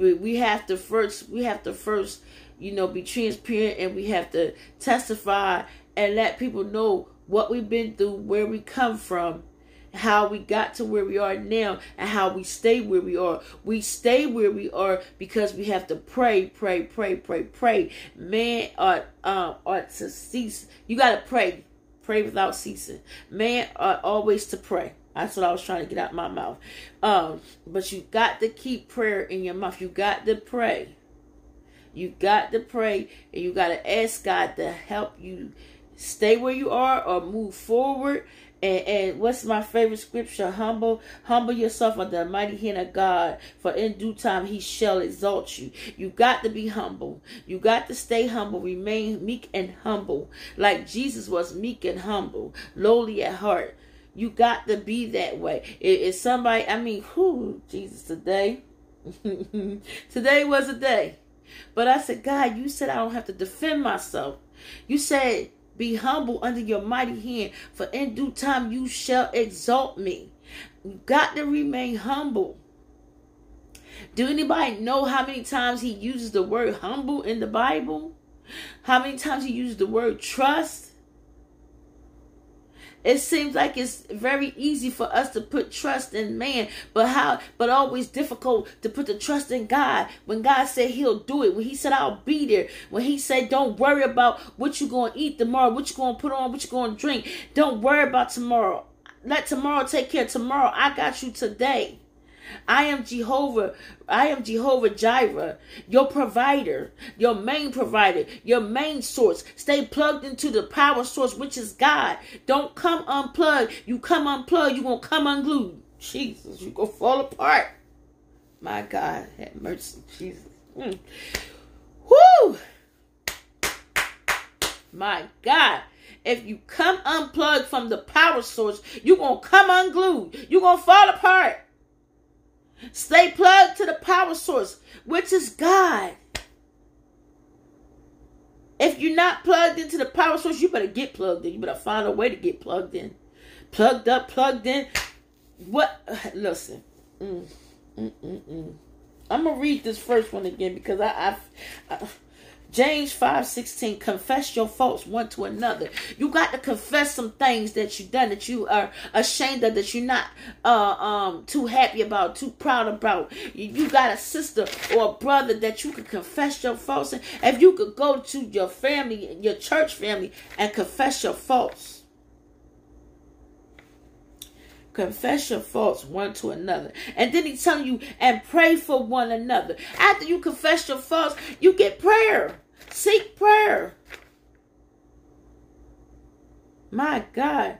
we have to first we have to first you know be transparent and we have to testify and let people know what we've been through where we come from how we got to where we are now and how we stay where we are. We stay where we are because we have to pray pray pray pray pray. Man ought um ought to cease. You got to pray. Pray without ceasing. Man ought always to pray that's what I was trying to get out my mouth. Um, but you got to keep prayer in your mouth. You got to pray. You got to pray and you got to ask God to help you stay where you are or move forward. And, and what's my favorite scripture? Humble, humble yourself under the mighty hand of God, for in due time He shall exalt you. You got to be humble. You got to stay humble. Remain meek and humble, like Jesus was meek and humble, lowly at heart. You got to be that way. If, somebody, I mean, who Jesus today? today was a day. But I said, God, you said I don't have to defend myself. You said, be humble under your mighty hand, for in due time you shall exalt me. You got to remain humble. Do anybody know how many times he uses the word humble in the Bible? How many times he uses the word trust? It seems like it's very easy for us to put trust in man, but how but always difficult to put the trust in God. When God said he'll do it, when he said I'll be there, when he said don't worry about what you're going to eat tomorrow, what you're going to put on, what you're going to drink. Don't worry about tomorrow. Let tomorrow take care tomorrow. I got you today. I am Jehovah. I am Jehovah Jireh, your provider, your main provider, your main source. Stay plugged into the power source, which is God. Don't come unplugged. You come unplugged, you're going to come unglued. Jesus, you're going to fall apart. My God, have mercy, Jesus. Mm. My God. If you come unplugged from the power source, you're going to come unglued. You're going to fall apart. Stay plugged to the power source, which is God. If you're not plugged into the power source, you better get plugged in. You better find a way to get plugged in. Plugged up, plugged in. What? Listen. Mm, mm, mm, mm. I'm gonna read this first one again because I, I, I James 5 16, confess your faults one to another. You got to confess some things that you done that you are ashamed of, that you're not uh, um too happy about, too proud about. You, you got a sister or a brother that you can confess your faults. And if you could go to your family, your church family, and confess your faults. Confess your faults one to another. And then he's telling you, and pray for one another. After you confess your faults, you get prayer. Seek prayer. My God.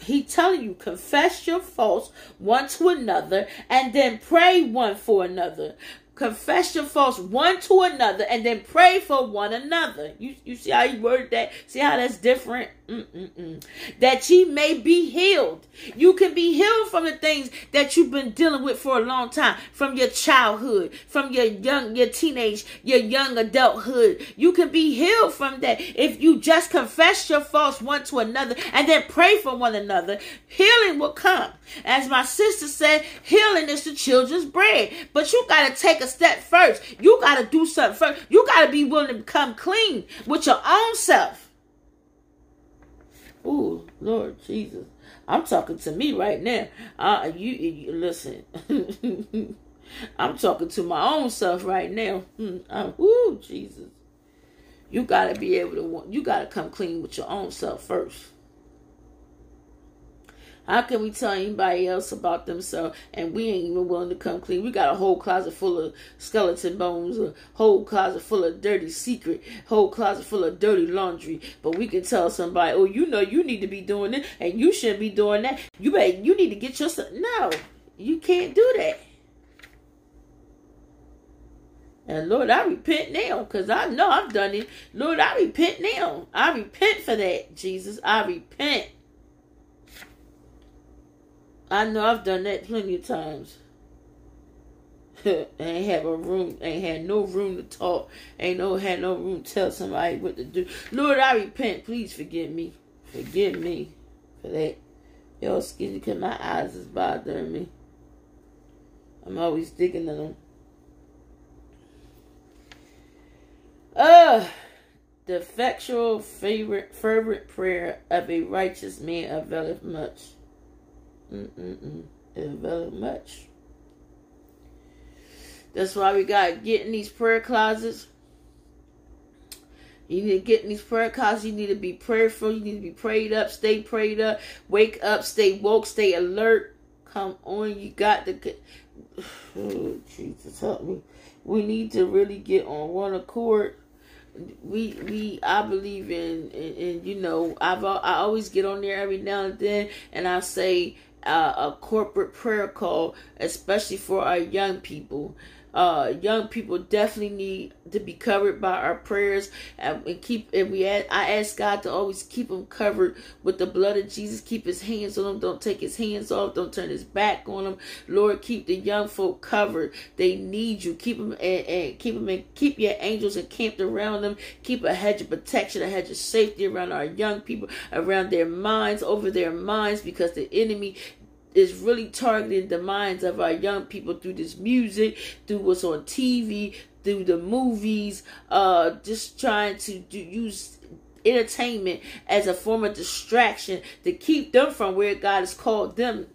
He telling you, confess your faults one to another and then pray one for another confess your faults one to another and then pray for one another. You you see how you word that? See how that's different? Mm-mm-mm. that ye may be healed. You can be healed from the things that you've been dealing with for a long time. From your childhood from your young your teenage your young adulthood. You can be healed from that. If you just confess your faults one to another and then pray for one another healing will come. As my sister said healing is the children's bread. But you got to take a step first. You got to do something first. You got to be willing to become clean with your own self. Ooh, Lord Jesus. I'm talking to me right now. Uh, you, you listen. I'm talking to my own self right now. Mm, ooh, Jesus. You got to be able to, you got to come clean with your own self first. How can we tell anybody else about themselves and we ain't even willing to come clean? We got a whole closet full of skeleton bones, a whole closet full of dirty secret, whole closet full of dirty laundry. But we can tell somebody, oh, you know, you need to be doing it and you shouldn't be doing that. You better, you need to get yourself. No, you can't do that. And Lord, I repent now because I know I've done it. Lord, I repent now. I repent for that, Jesus. I repent. I know I've done that plenty of times. ain't have a room, ain't had no room to talk, ain't no had no room to tell somebody what to do. Lord, I repent. Please forgive me. Forgive me for that. Y'all excuse me because my eyes is bothering me. I'm always digging in them. Uh, the effectual favorite fervent prayer of a righteous man availeth much. Mm-mm-mm. It availeth much. That's why we got to get in these prayer closets. You need to get in these prayer closets. You need to be prayerful. You need to be prayed up. Stay prayed up. Wake up. Stay woke. Stay alert. Come on. You got to get. Oh, Jesus, help me. We need to really get on one accord we we I believe in, in you know I've I always get on there every now and then and I say uh, a corporate prayer call especially for our young people uh, young people definitely need to be covered by our prayers. And, and keep and we ask, I ask God to always keep them covered with the blood of Jesus. Keep his hands on them. Don't take his hands off. Don't turn his back on them. Lord keep the young folk covered. They need you. Keep them and, and keep them and keep your angels encamped around them. Keep a hedge of protection a hedge of safety around our young people around their minds over their minds because the enemy is really targeting the minds of our young people through this music, through what's on TV, through the movies, uh, just trying to do, use entertainment as a form of distraction to keep them from where God has called them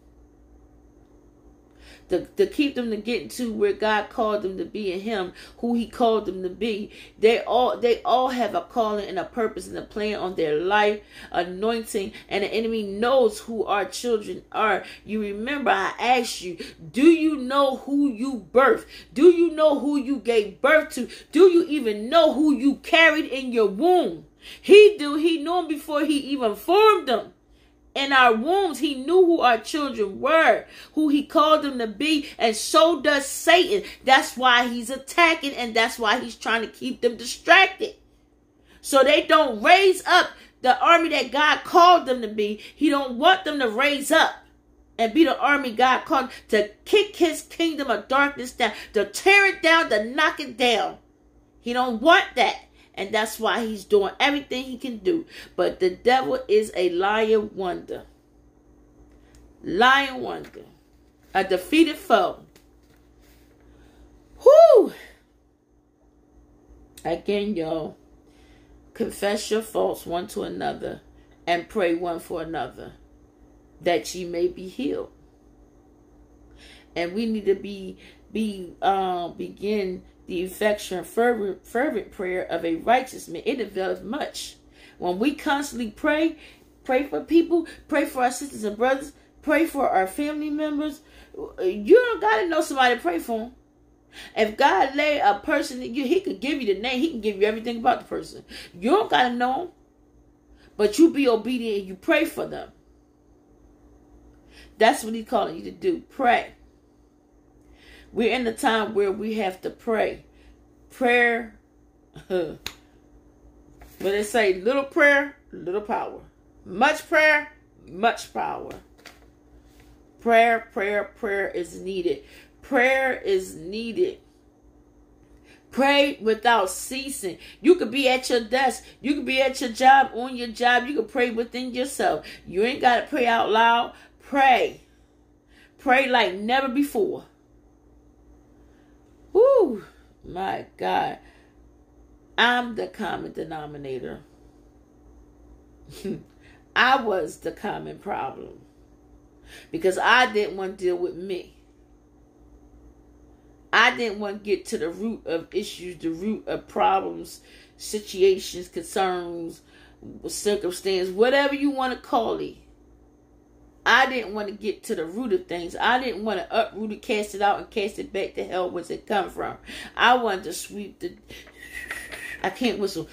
to, to keep them to get to where God called them to be in Him, who He called them to be. They all they all have a calling and a purpose and a plan on their life, anointing, and the enemy knows who our children are. You remember I asked you, do you know who you birthed? Do you know who you gave birth to? Do you even know who you carried in your womb? He do. He knew them before he even formed them in our wombs. He knew who our children were, who he called them to be, and so does Satan. That's why he's attacking, and that's why he's trying to keep them distracted. So they don't raise up the army that God called them to be. He don't want them to raise up and be the army God called to kick his kingdom of darkness down, to tear it down, to knock it down. He don't want that. And that's why he's doing everything he can do. But the devil is a lion wonder. Lion wonder. A defeated foe. Whoo! Again, y'all. Confess your faults one to another and pray one for another that ye may be healed. And we need to be be uh begin the effectual fervent, fervent prayer of a righteous man. It develops much. When we constantly pray, pray for people, pray for our sisters and brothers, pray for our family members. You don't got to know somebody to pray for them. If God lay a person you, He could give you the name. He can give you everything about the person. You don't got to know them, but you be obedient and you pray for them. That's what He's calling you to do. Pray. We're in the time where we have to pray. Prayer, but they say little prayer, little power. Much prayer, much power. Prayer, prayer, prayer is needed. Prayer is needed. Pray without ceasing. You could be at your desk. You could be at your job, on your job. You could pray within yourself. You ain't got to pray out loud. Pray. Pray like never before. Whoo, my God. I'm the common denominator. I was the common problem because I didn't want to deal with me. I didn't want to get to the root of issues, the root of problems, situations, concerns, circumstance, whatever you want to call it. I didn't want to get to the root of things. I didn't want to uproot it, cast it out, and cast it back to hell where it come from. I wanted to sweep the. I can't whistle.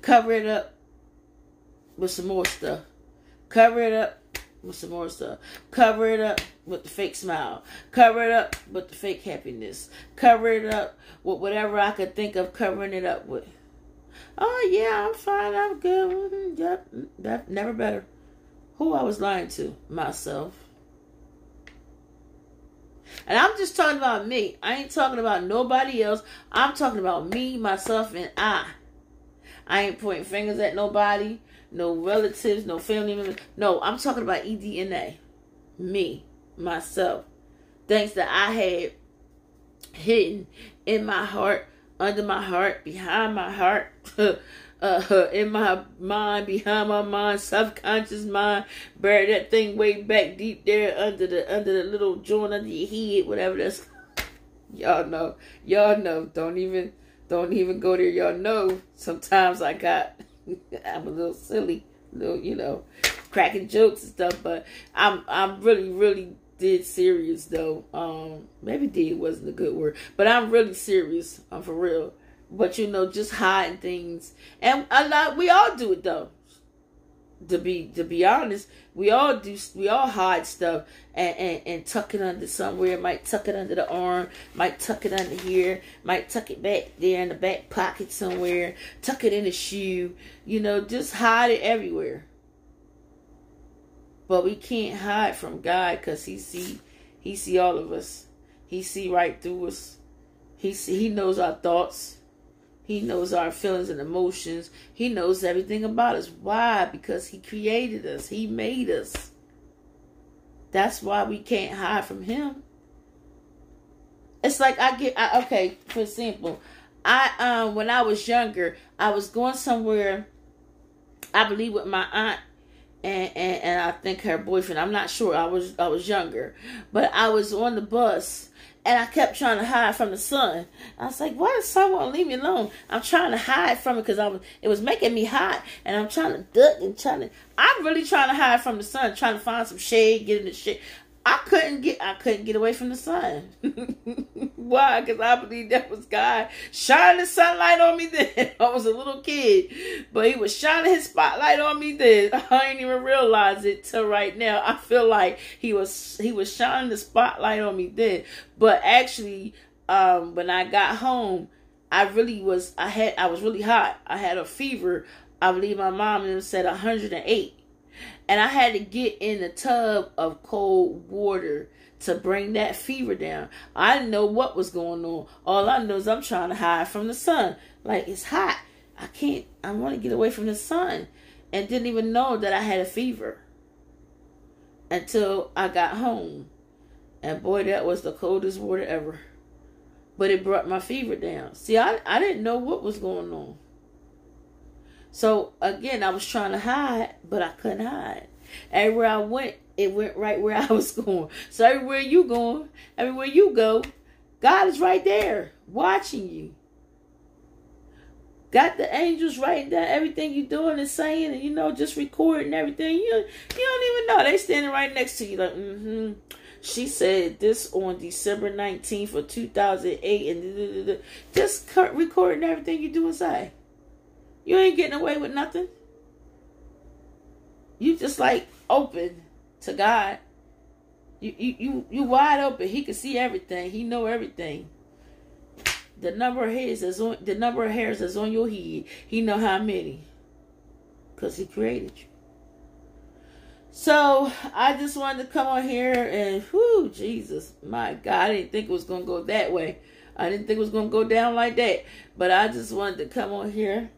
Cover it up with some more stuff. Cover it up with some more stuff. Cover it up with the fake smile. Cover it up with the fake happiness. Cover it up with whatever I could think of covering it up with. Oh yeah, I'm fine. I'm good. Mm-hmm, yep, that never better. Who I was lying to? Myself. And I'm just talking about me. I ain't talking about nobody else. I'm talking about me, myself, and I. I ain't pointing fingers at nobody, no relatives, no family members. No, I'm talking about EDNA. Me, myself. Things that I had hidden in my heart, under my heart, behind my heart. uh, in my mind, behind my mind, subconscious mind, bury that thing way back deep there under the under the little joint under your head, whatever that's. Y'all know, y'all know. Don't even, don't even go there. Y'all know. Sometimes I got, I'm a little silly, little you know, cracking jokes and stuff. But I'm, I'm really, really did serious though. Um, maybe did wasn't a good word, but I'm really serious. I'm for real but you know, just hiding things, and a lot we all do it though. To be to be honest, we all do. We all hide stuff and, and and tuck it under somewhere. Might tuck it under the arm. Might tuck it under here. Might tuck it back there in the back pocket somewhere. Tuck it in the shoe. You know, just hide it everywhere. But we can't hide from God because He see He see all of us. He see right through us. He see, He knows our thoughts. He knows our feelings and emotions. He knows everything about us. Why? Because He created us, He made us. That's why we can't hide from Him. It's like I get, I, okay, for example, I, um, when I was younger, I was going somewhere, I believe with my aunt and, and, and I think her boyfriend. I'm not sure. I was I was younger, but I was on the bus and I kept trying to hide from the sun. I was like, "Why does someone leave me alone?" I'm trying to hide from it because I was it was making me hot, and I'm trying to duck and trying to. I'm really trying to hide from the sun, trying to find some shade, get in the shade. I couldn't get I couldn't get away from the sun. Why? Because I believe that was God shining the sunlight on me then. I was a little kid, but He was shining His spotlight on me then. I didn't even realize it till right now. I feel like He was He was shining the spotlight on me then. But actually, um, when I got home, I really was I had I was really hot. I had a fever. I believe my mom said 108 and I had to get in a tub of cold water to bring that fever down. I didn't know what was going on. All I know is I'm trying to hide from the sun. Like it's hot. I can't I want to get away from the sun. And didn't even know that I had a fever. Until I got home. And boy, that was the coldest water ever. But it brought my fever down. See, I I didn't know what was going on. So again, I was trying to hide, but I couldn't hide. Everywhere I went, it went right where I was going. So everywhere you going, everywhere you go, God is right there watching you. Got the angels writing down everything you're doing and saying, and you know, just recording everything. You you don't even know they standing right next to you, like, mm-hmm. She said this on December 19th of 2008, and just recording everything you do and say. You ain't getting away with nothing. You just like open to God. You you you you wide open. He can see everything. He know everything. The number of hairs is on the number of hairs is on your head. He know how many. Cause he created you. So I just wanted to come on here and whoo Jesus, my God, I didn't think it was gonna go that way. I didn't think it was gonna go down like that. But I just wanted to come on here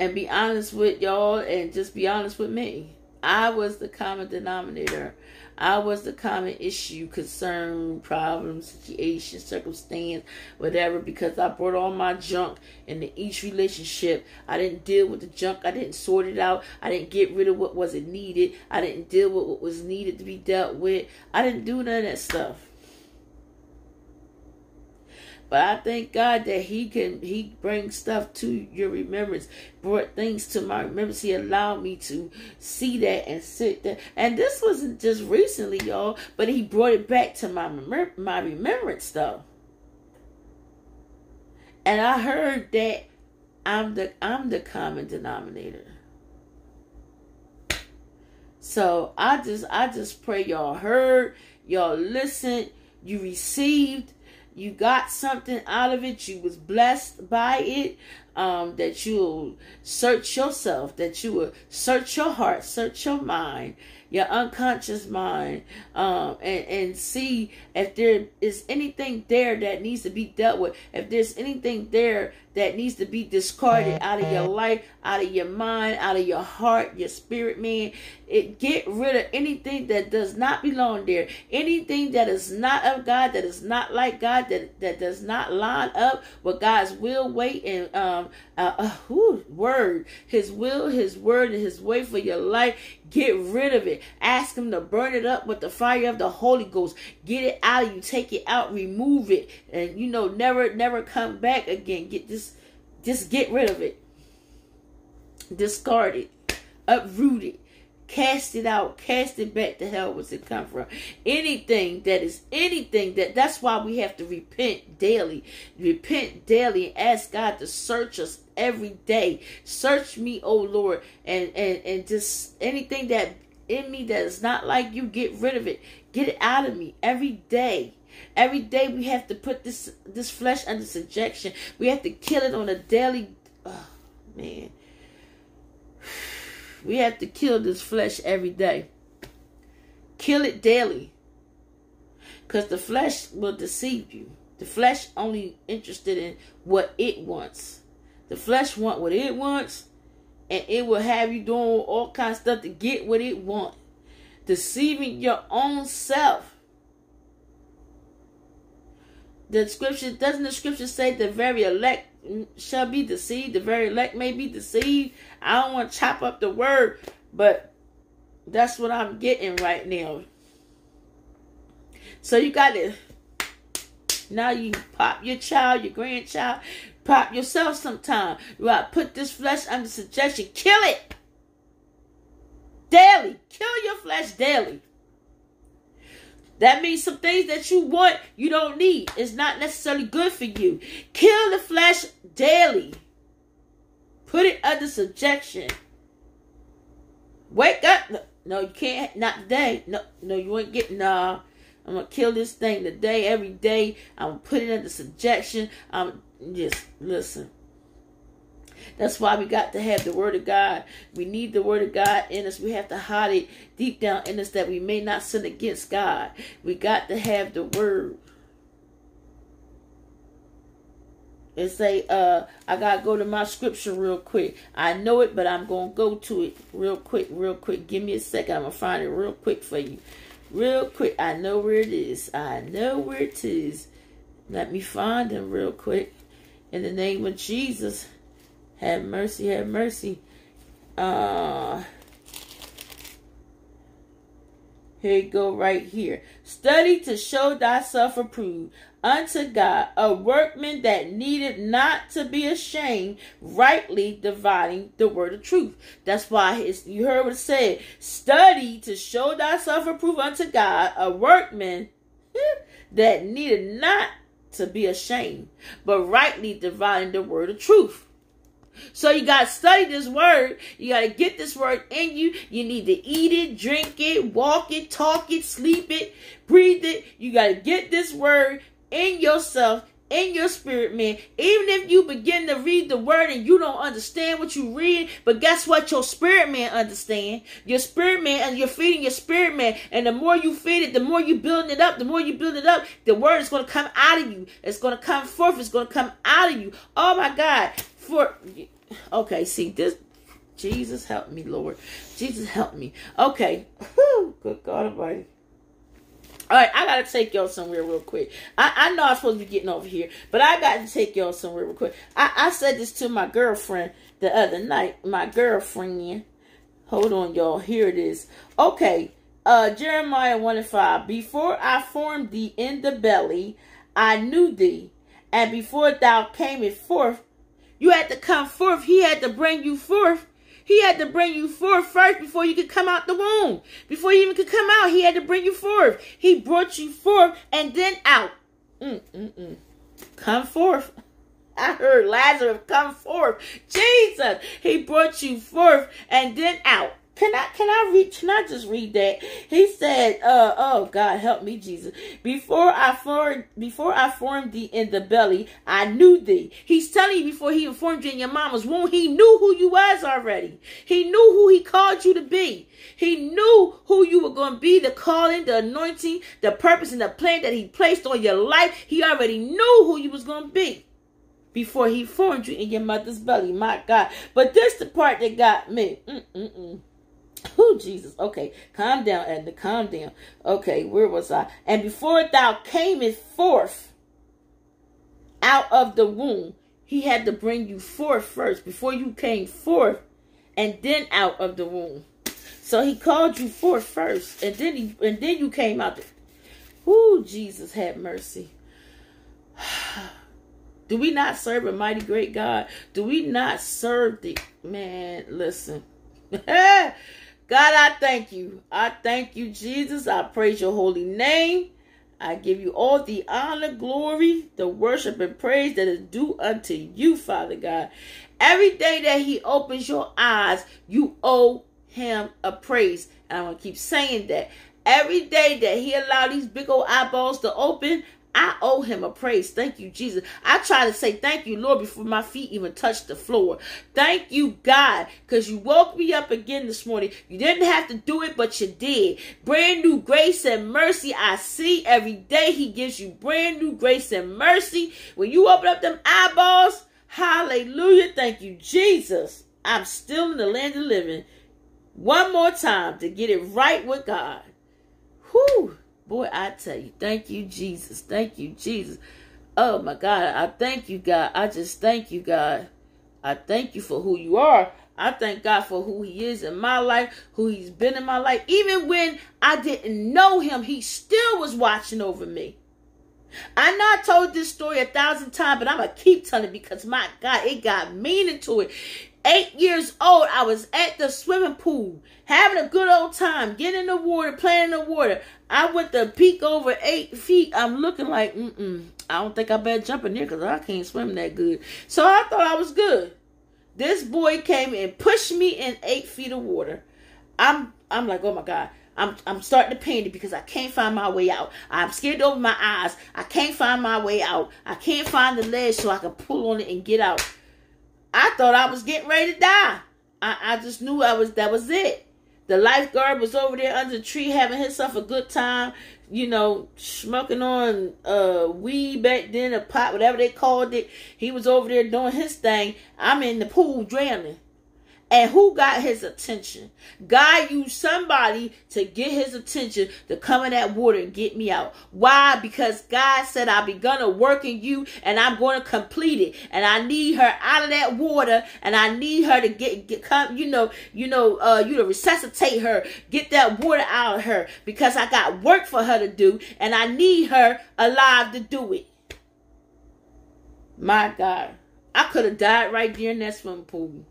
and be honest with y'all and just be honest with me. I was the common denominator. I was the common issue, concern, problem, situation, circumstance, whatever, because I brought all my junk into each relationship. I didn't deal with the junk. I didn't sort it out. I didn't get rid of what wasn't needed. I didn't deal with what was needed to be dealt with. I didn't do none of that stuff. But I thank God that He can He brings stuff to your remembrance, brought things to my remembrance. He allowed me to see that and sit there. And this wasn't just recently, y'all, but He brought it back to my my remembrance though. And I heard that I'm the I'm the common denominator. So I just I just pray y'all heard, y'all listened, you received, you got something out of it, you was blessed by it, um, that you'll search yourself, that you will search your heart, search your mind, your unconscious mind, um, and, and see if there is anything there that needs to be dealt with, if there's anything there that needs to be discarded out of your life, out of your mind, out of your heart, your spirit, man. It get rid of anything that does not belong there, anything that is not of God, that is not like God, that that does not line up with God's will, way, and um, uh, uh whew, word, His will, His word, and His way for your life. Get rid of it. Ask Him to burn it up with the fire of the Holy Ghost. Get it out of you. Take it out. Remove it, and you know, never, never come back again. Get this just get rid of it. Discard it. Uproot it. Cast it out. Cast it back to hell where it come from. Anything that is anything that that's why we have to repent daily. Repent daily and ask God to search us every day. Search me, oh Lord, and and and just anything that in me that is not like you, get rid of it. Get it out of me every day. Every day we have to put this this flesh under subjection. We have to kill it on a daily. Oh man, we have to kill this flesh every day. Kill it daily, because the flesh will deceive you. The flesh only interested in what it wants. The flesh want what it wants, and it will have you doing all kinds of stuff to get what it want, deceiving your own self the scripture doesn't the scripture say the very elect shall be deceived? The very elect may be deceived? I don't want to chop up the word but that's what i'm getting right now. So you got to now you pop your child your grandchild pop yourself sometime. Got put this flesh under suggestion. Kill it. Daily. Kill your flesh daily that means some things that you want, you don't need. It's not necessarily good for you. Kill the flesh daily. Put it under subjection. Wake up. No, you can't. Not today. No, no, you ain't getting. Nah. I'm gonna kill this thing today, every day. I'm gonna put it under subjection. I'm just listen. That's why we got to have the word of God. We need the word of God in us. We have to hide it deep down in us that we may not sin against God. We got to have the word. And say, uh, I gotta go to my scripture real quick. I know it, but I'm gonna go to it real quick, real quick. Give me a second. I'm gonna find it real quick for you. Real quick. I know where it is. I know where it is. Let me find them real quick. In the name of Jesus. Have mercy, have mercy. Uh, here you go, right here. Study to show thyself approved unto God, a workman that needed not to be ashamed, rightly dividing the word of truth. That's why you heard what it said. Study to show thyself approved unto God, a workman that needed not to be ashamed, but rightly dividing the word of truth. So you got to study this word. You got to get this word in you. You need to eat it, drink it, walk it, talk it, sleep it, breathe it. You got to get this word in yourself, in your spirit, man. Even if you begin to read the word and you don't understand what you read, but guess what? Your spirit man understand. Your spirit man, and you're feeding your spirit man. And the more you feed it, the more you building it up. The more you build it up, the word is going to come out of you. It's going to come forth. It's going to come out of you. Oh my God for okay, see this Jesus help me, Lord. Jesus help me. Okay. Good God Almighty. All right, I gotta take y'all somewhere real quick. I, I know I'm supposed to be getting over here, but I got to take y'all somewhere real quick. I, I said this to my girlfriend the other night. My girlfriend. Hold on, y'all. Here it is. Okay. Uh Jeremiah 1 and 5. Before I formed thee in the belly, I knew thee And before thou camest forth, you had to come forth. He had to bring you forth. He had to bring you forth first before you could come out the womb. Before you even could come out, he had to bring you forth. He brought you forth and then out. Mm-mm-mm. Come forth. I heard Lazarus come forth. Jesus, he brought you forth and then out. Can I can I read can I just read that? He said, uh oh God help me, Jesus. Before I formed before I formed thee in the belly, I knew thee. He's telling you before he informed you in your mama's womb, he knew who you was already. He knew who he called you to be. He knew who you were going to be, the calling, the anointing, the purpose, and the plan that he placed on your life. He already knew who you was going to be before he formed you in your mother's belly. My God. But this the part that got me. Mm-mm-mm. Oh, Jesus. Okay. Calm down, Edna. Calm down. Okay. Where was I? And before thou camest forth out of the womb, he had to bring you forth first before you came forth and then out of the womb. So he called you forth first and then he and then you came out. Oh, Jesus had mercy. Do we not serve a mighty great God? Do we not serve the man? Listen. God, I thank you. I thank you, Jesus. I praise your holy name. I give you all the honor, glory, the worship, and praise that is due unto you, Father God. Every day that He opens your eyes, you owe Him a praise. And I'm going to keep saying that. Every day that He allowed these big old eyeballs to open, I owe him a praise. Thank you, Jesus. I try to say thank you, Lord, before my feet even touch the floor. Thank you, God, because you woke me up again this morning. You didn't have to do it, but you did. Brand new grace and mercy I see every day. He gives you brand new grace and mercy. When you open up them eyeballs, hallelujah. Thank you, Jesus. I'm still in the land of living. One more time to get it right with God. Whew. Boy, I tell you, thank you, Jesus. Thank you, Jesus. Oh my God, I thank you, God. I just thank you, God. I thank you for who you are. I thank God for who He is in my life, who He's been in my life. Even when I didn't know Him, He still was watching over me. I know I told this story a thousand times, but I'm going to keep telling it because my God, it got meaning to it eight years old, I was at the swimming pool having a good old time, getting in the water, playing in the water. I went to peek over eight feet. I'm looking like, mm-mm, I don't think I better jump in there because I can't swim that good. So I thought I was good. This boy came and pushed me in eight feet of water. I'm I'm like, oh my God. I'm I'm starting to panic because I can't find my way out. I'm scared open my eyes. I can't find my way out. I can't find the ledge so I can pull on it and get out. I thought I was getting ready to die. I, I just knew I was that was it. The lifeguard was over there under the tree having himself a good time, you know, smoking on uh weed back then, a pot, whatever they called it. He was over there doing his thing. I'm in the pool drowning. And who got his attention? God used somebody to get his attention to come in that water and get me out. Why? Because God said, I've begun a work in you and I'm going to complete it. And I need her out of that water and I need her to get, get come, you know, you know, uh, you to resuscitate her, get that water out of her because I got work for her to do and I need her alive to do it. My God. I could have died right there in that swimming pool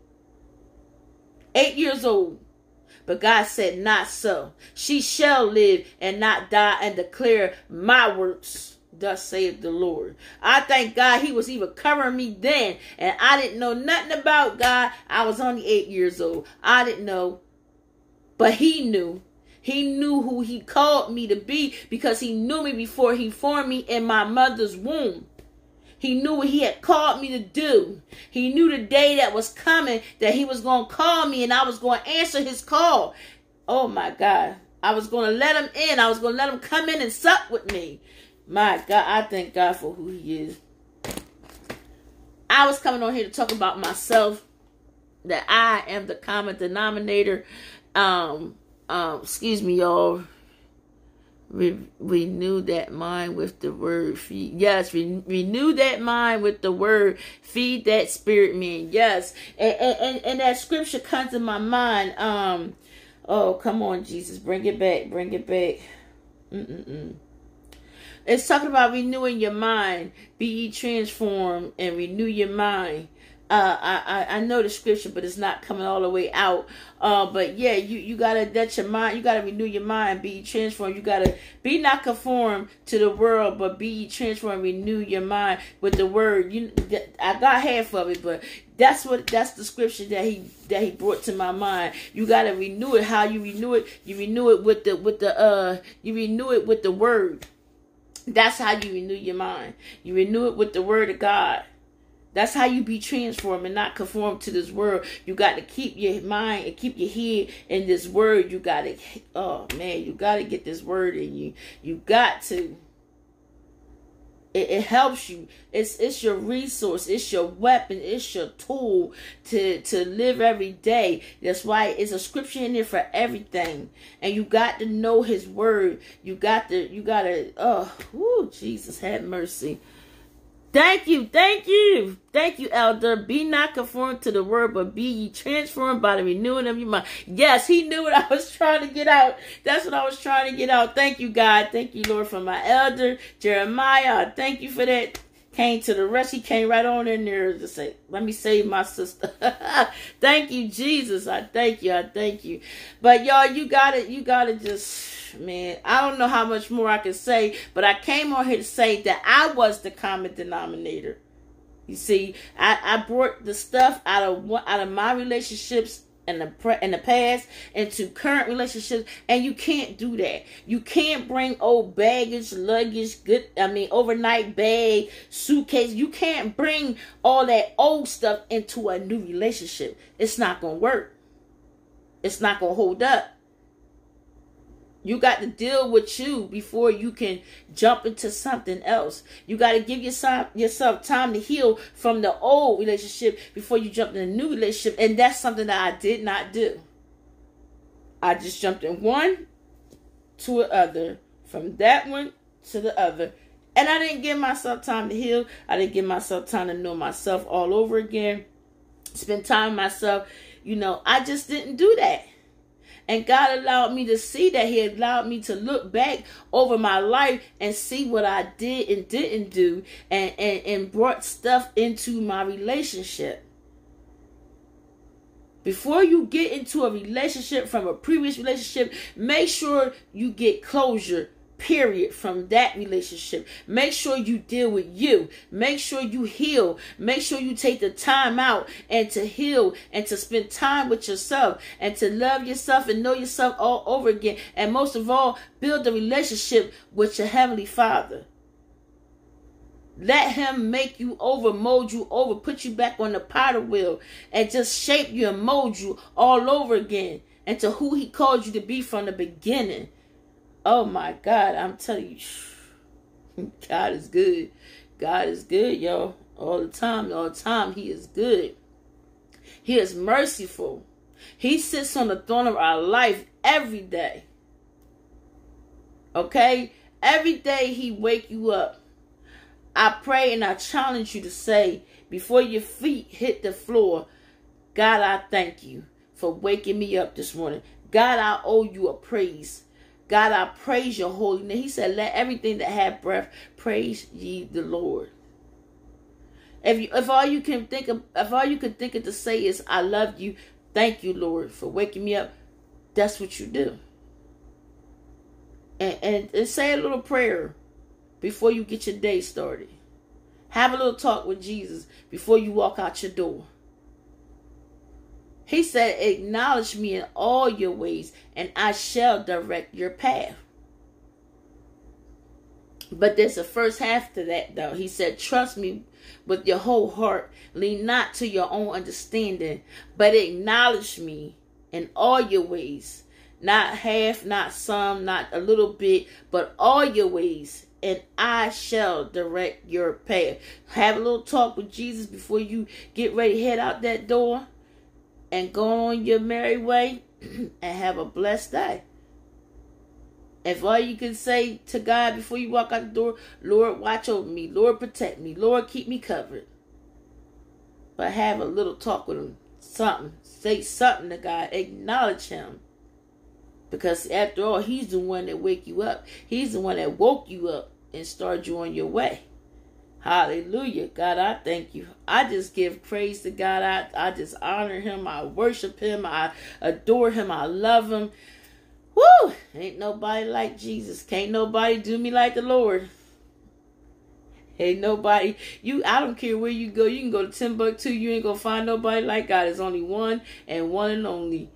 eight years old. But God said, Not so. She shall live and not die and declare my works. Thus saith the Lord. I thank God he was even covering me then. And I didn't know nothing about God. I was only eight years old. I didn't know. But he knew. He knew who he called me to be because he knew me before he formed me in my mother's womb. He knew what he had called me to do. He knew the day that was coming that he was going to call me and I was going to answer his call. Oh my God. I was going to let him in. I was going to let him come in and sup with me. My God, I thank God for who he is. I was coming on here to talk about myself, that I am the common denominator. Um, um, excuse me, y'all re- renew that mind with the word feed yes re- renew that mind with the word feed that spirit man yes and, and and that scripture comes to my mind um oh come on jesus bring it back bring it back Mm-mm-mm. It's talking about renewing your mind. Be transformed and renew your mind. Uh, I, I know the scripture, but it's not coming all the way out. Uh, but yeah, you, you gotta let your mind, you gotta renew your mind, be transformed. You gotta be not conformed to the world, but be transformed, renew your mind with the word. You, I got half of it, but that's what that's the scripture that he that he brought to my mind. You gotta renew it. How you renew it? You renew it with the with the uh you renew it with the word. That's how you renew your mind. You renew it with the word of God. That's how you be transformed and not conform to this world. You got to keep your mind and keep your head in this word. You got to, oh man, you got to get this word in you. You got to. It, it, helps you. It's it's your resource. It's your weapon. It's your tool to to live every day. That's why it's a scripture in there for everything. And you got to know His word. You got to you got to. Oh, whoo, Jesus, have mercy. Thank you, thank you, thank you, Elder. Be not conformed to the word, but be ye transformed by the renewing of your mind. Yes, he knew what I was trying to get out. That's what I was trying to get out. Thank you, God. Thank you, Lord, for my elder, Jeremiah. Thank you for that. Came to the rest. He came right on in there to say, let me save my sister. thank you, Jesus. I thank you. I thank you. But y'all, you gotta, you gotta just man, I don't know how much more I can say, but I came on here to say that I was the common denominator. You see, I, I brought the stuff out of out of my relationships in the pre, in the past into current relationships, and you can't do that. You can't bring old baggage, luggage, good. I mean, overnight bag, suitcase. You can't bring all that old stuff into a new relationship. It's not gonna work. It's not gonna hold up. You got to deal with you before you can jump into something else. You got to give yourself yourself time to heal from the old relationship before you jump in a new relationship, and that's something that I did not do. I just jumped in one to another, from that one to the other, and I didn't give myself time to heal. I didn't give myself time to know myself all over again, spend time myself. You know, I just didn't do that. And God allowed me to see that. He allowed me to look back over my life and see what I did and didn't do and, and, and brought stuff into my relationship. Before you get into a relationship from a previous relationship, make sure you get closure period from that relationship. Make sure you deal with you. Make sure you heal. Make sure you take the time out and to heal and to spend time with yourself and to love yourself and know yourself all over again. And most of all, build a relationship with your Heavenly Father. Let him make you over, mold you over, put you back on the potter wheel, and just shape you and mold you all over again into who he called you to be from the beginning. Oh my God, I'm telling you, God is good. God is good, y'all. All the time, all the time, He is good. He is merciful. He sits on the throne of our life every day. Okay? Every day He wake you up. I pray and I challenge you to say, before your feet hit the floor, God, I thank you for waking me up this morning. God, I owe you a praise. God, I praise your holy name. He said, Let everything that have breath praise ye the Lord. If you, if all you can think of, if all you can think of to say is, I love you, thank you, Lord, for waking me up, that's what you do. And, and, and say a little prayer before you get your day started. Have a little talk with Jesus before you walk out your door. He said, Acknowledge me in all your ways, and I shall direct your path. But there's a first half to that, though. He said, Trust me with your whole heart. Lean not to your own understanding, but acknowledge me in all your ways. Not half, not some, not a little bit, but all your ways. And I shall direct your path. Have a little talk with Jesus before you get ready head out that door and go on your merry way and have a blessed day. If all you can say to God before you walk out the door, Lord, watch over me, Lord, protect me, Lord, keep me covered. But have a little talk with Him, something. Say something to God, acknowledge Him. Because after all, He's the one that wake you up. He's the one that woke you up and started you on your way. Hallelujah. God, I thank you. I just give praise to God. I, I just honor him. I worship him. I adore him. I love him. Woo! Ain't nobody like Jesus. Can't nobody do me like the Lord. Ain't nobody. You. I don't care where you go. You can go to Timbuktu. You ain't gonna find nobody like God. There's only one and one and only.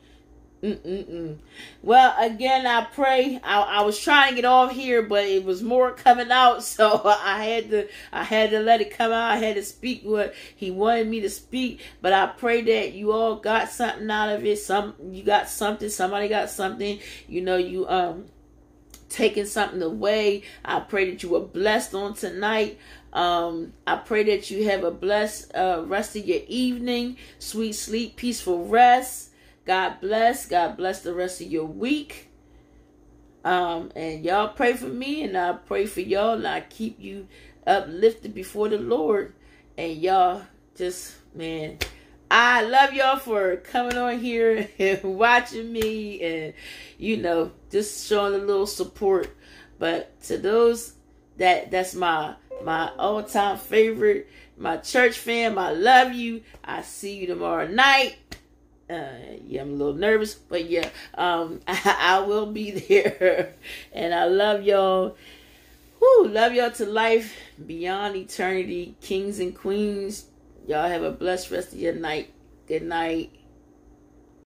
Mm-mm-mm. Well, again, I pray. I, I, was trying get off here, but it was more coming out, so I had to. I had to let it come out. I had to speak what he wanted me to speak. But I pray that you all got something out of it. Some you got something. Somebody got something. You know, you um taking something away. I pray that you were blessed on tonight. Um, I pray that you have a blessed uh, rest of your evening, sweet sleep, peaceful rest. God bless. God bless the rest of your week. Um, and y'all pray for me, and I pray for y'all, and I keep you uplifted before the Lord. And y'all just, man, I love y'all for coming on here and watching me, and you know, just showing a little support. But to those that that's my my all time favorite, my church fam, I love you. I see you tomorrow night uh, yeah, I'm a little nervous, but yeah, um, I, I will be there, and I love y'all. Whoo, love y'all to life beyond eternity, kings and queens. Y'all have a blessed rest of your night. Good night.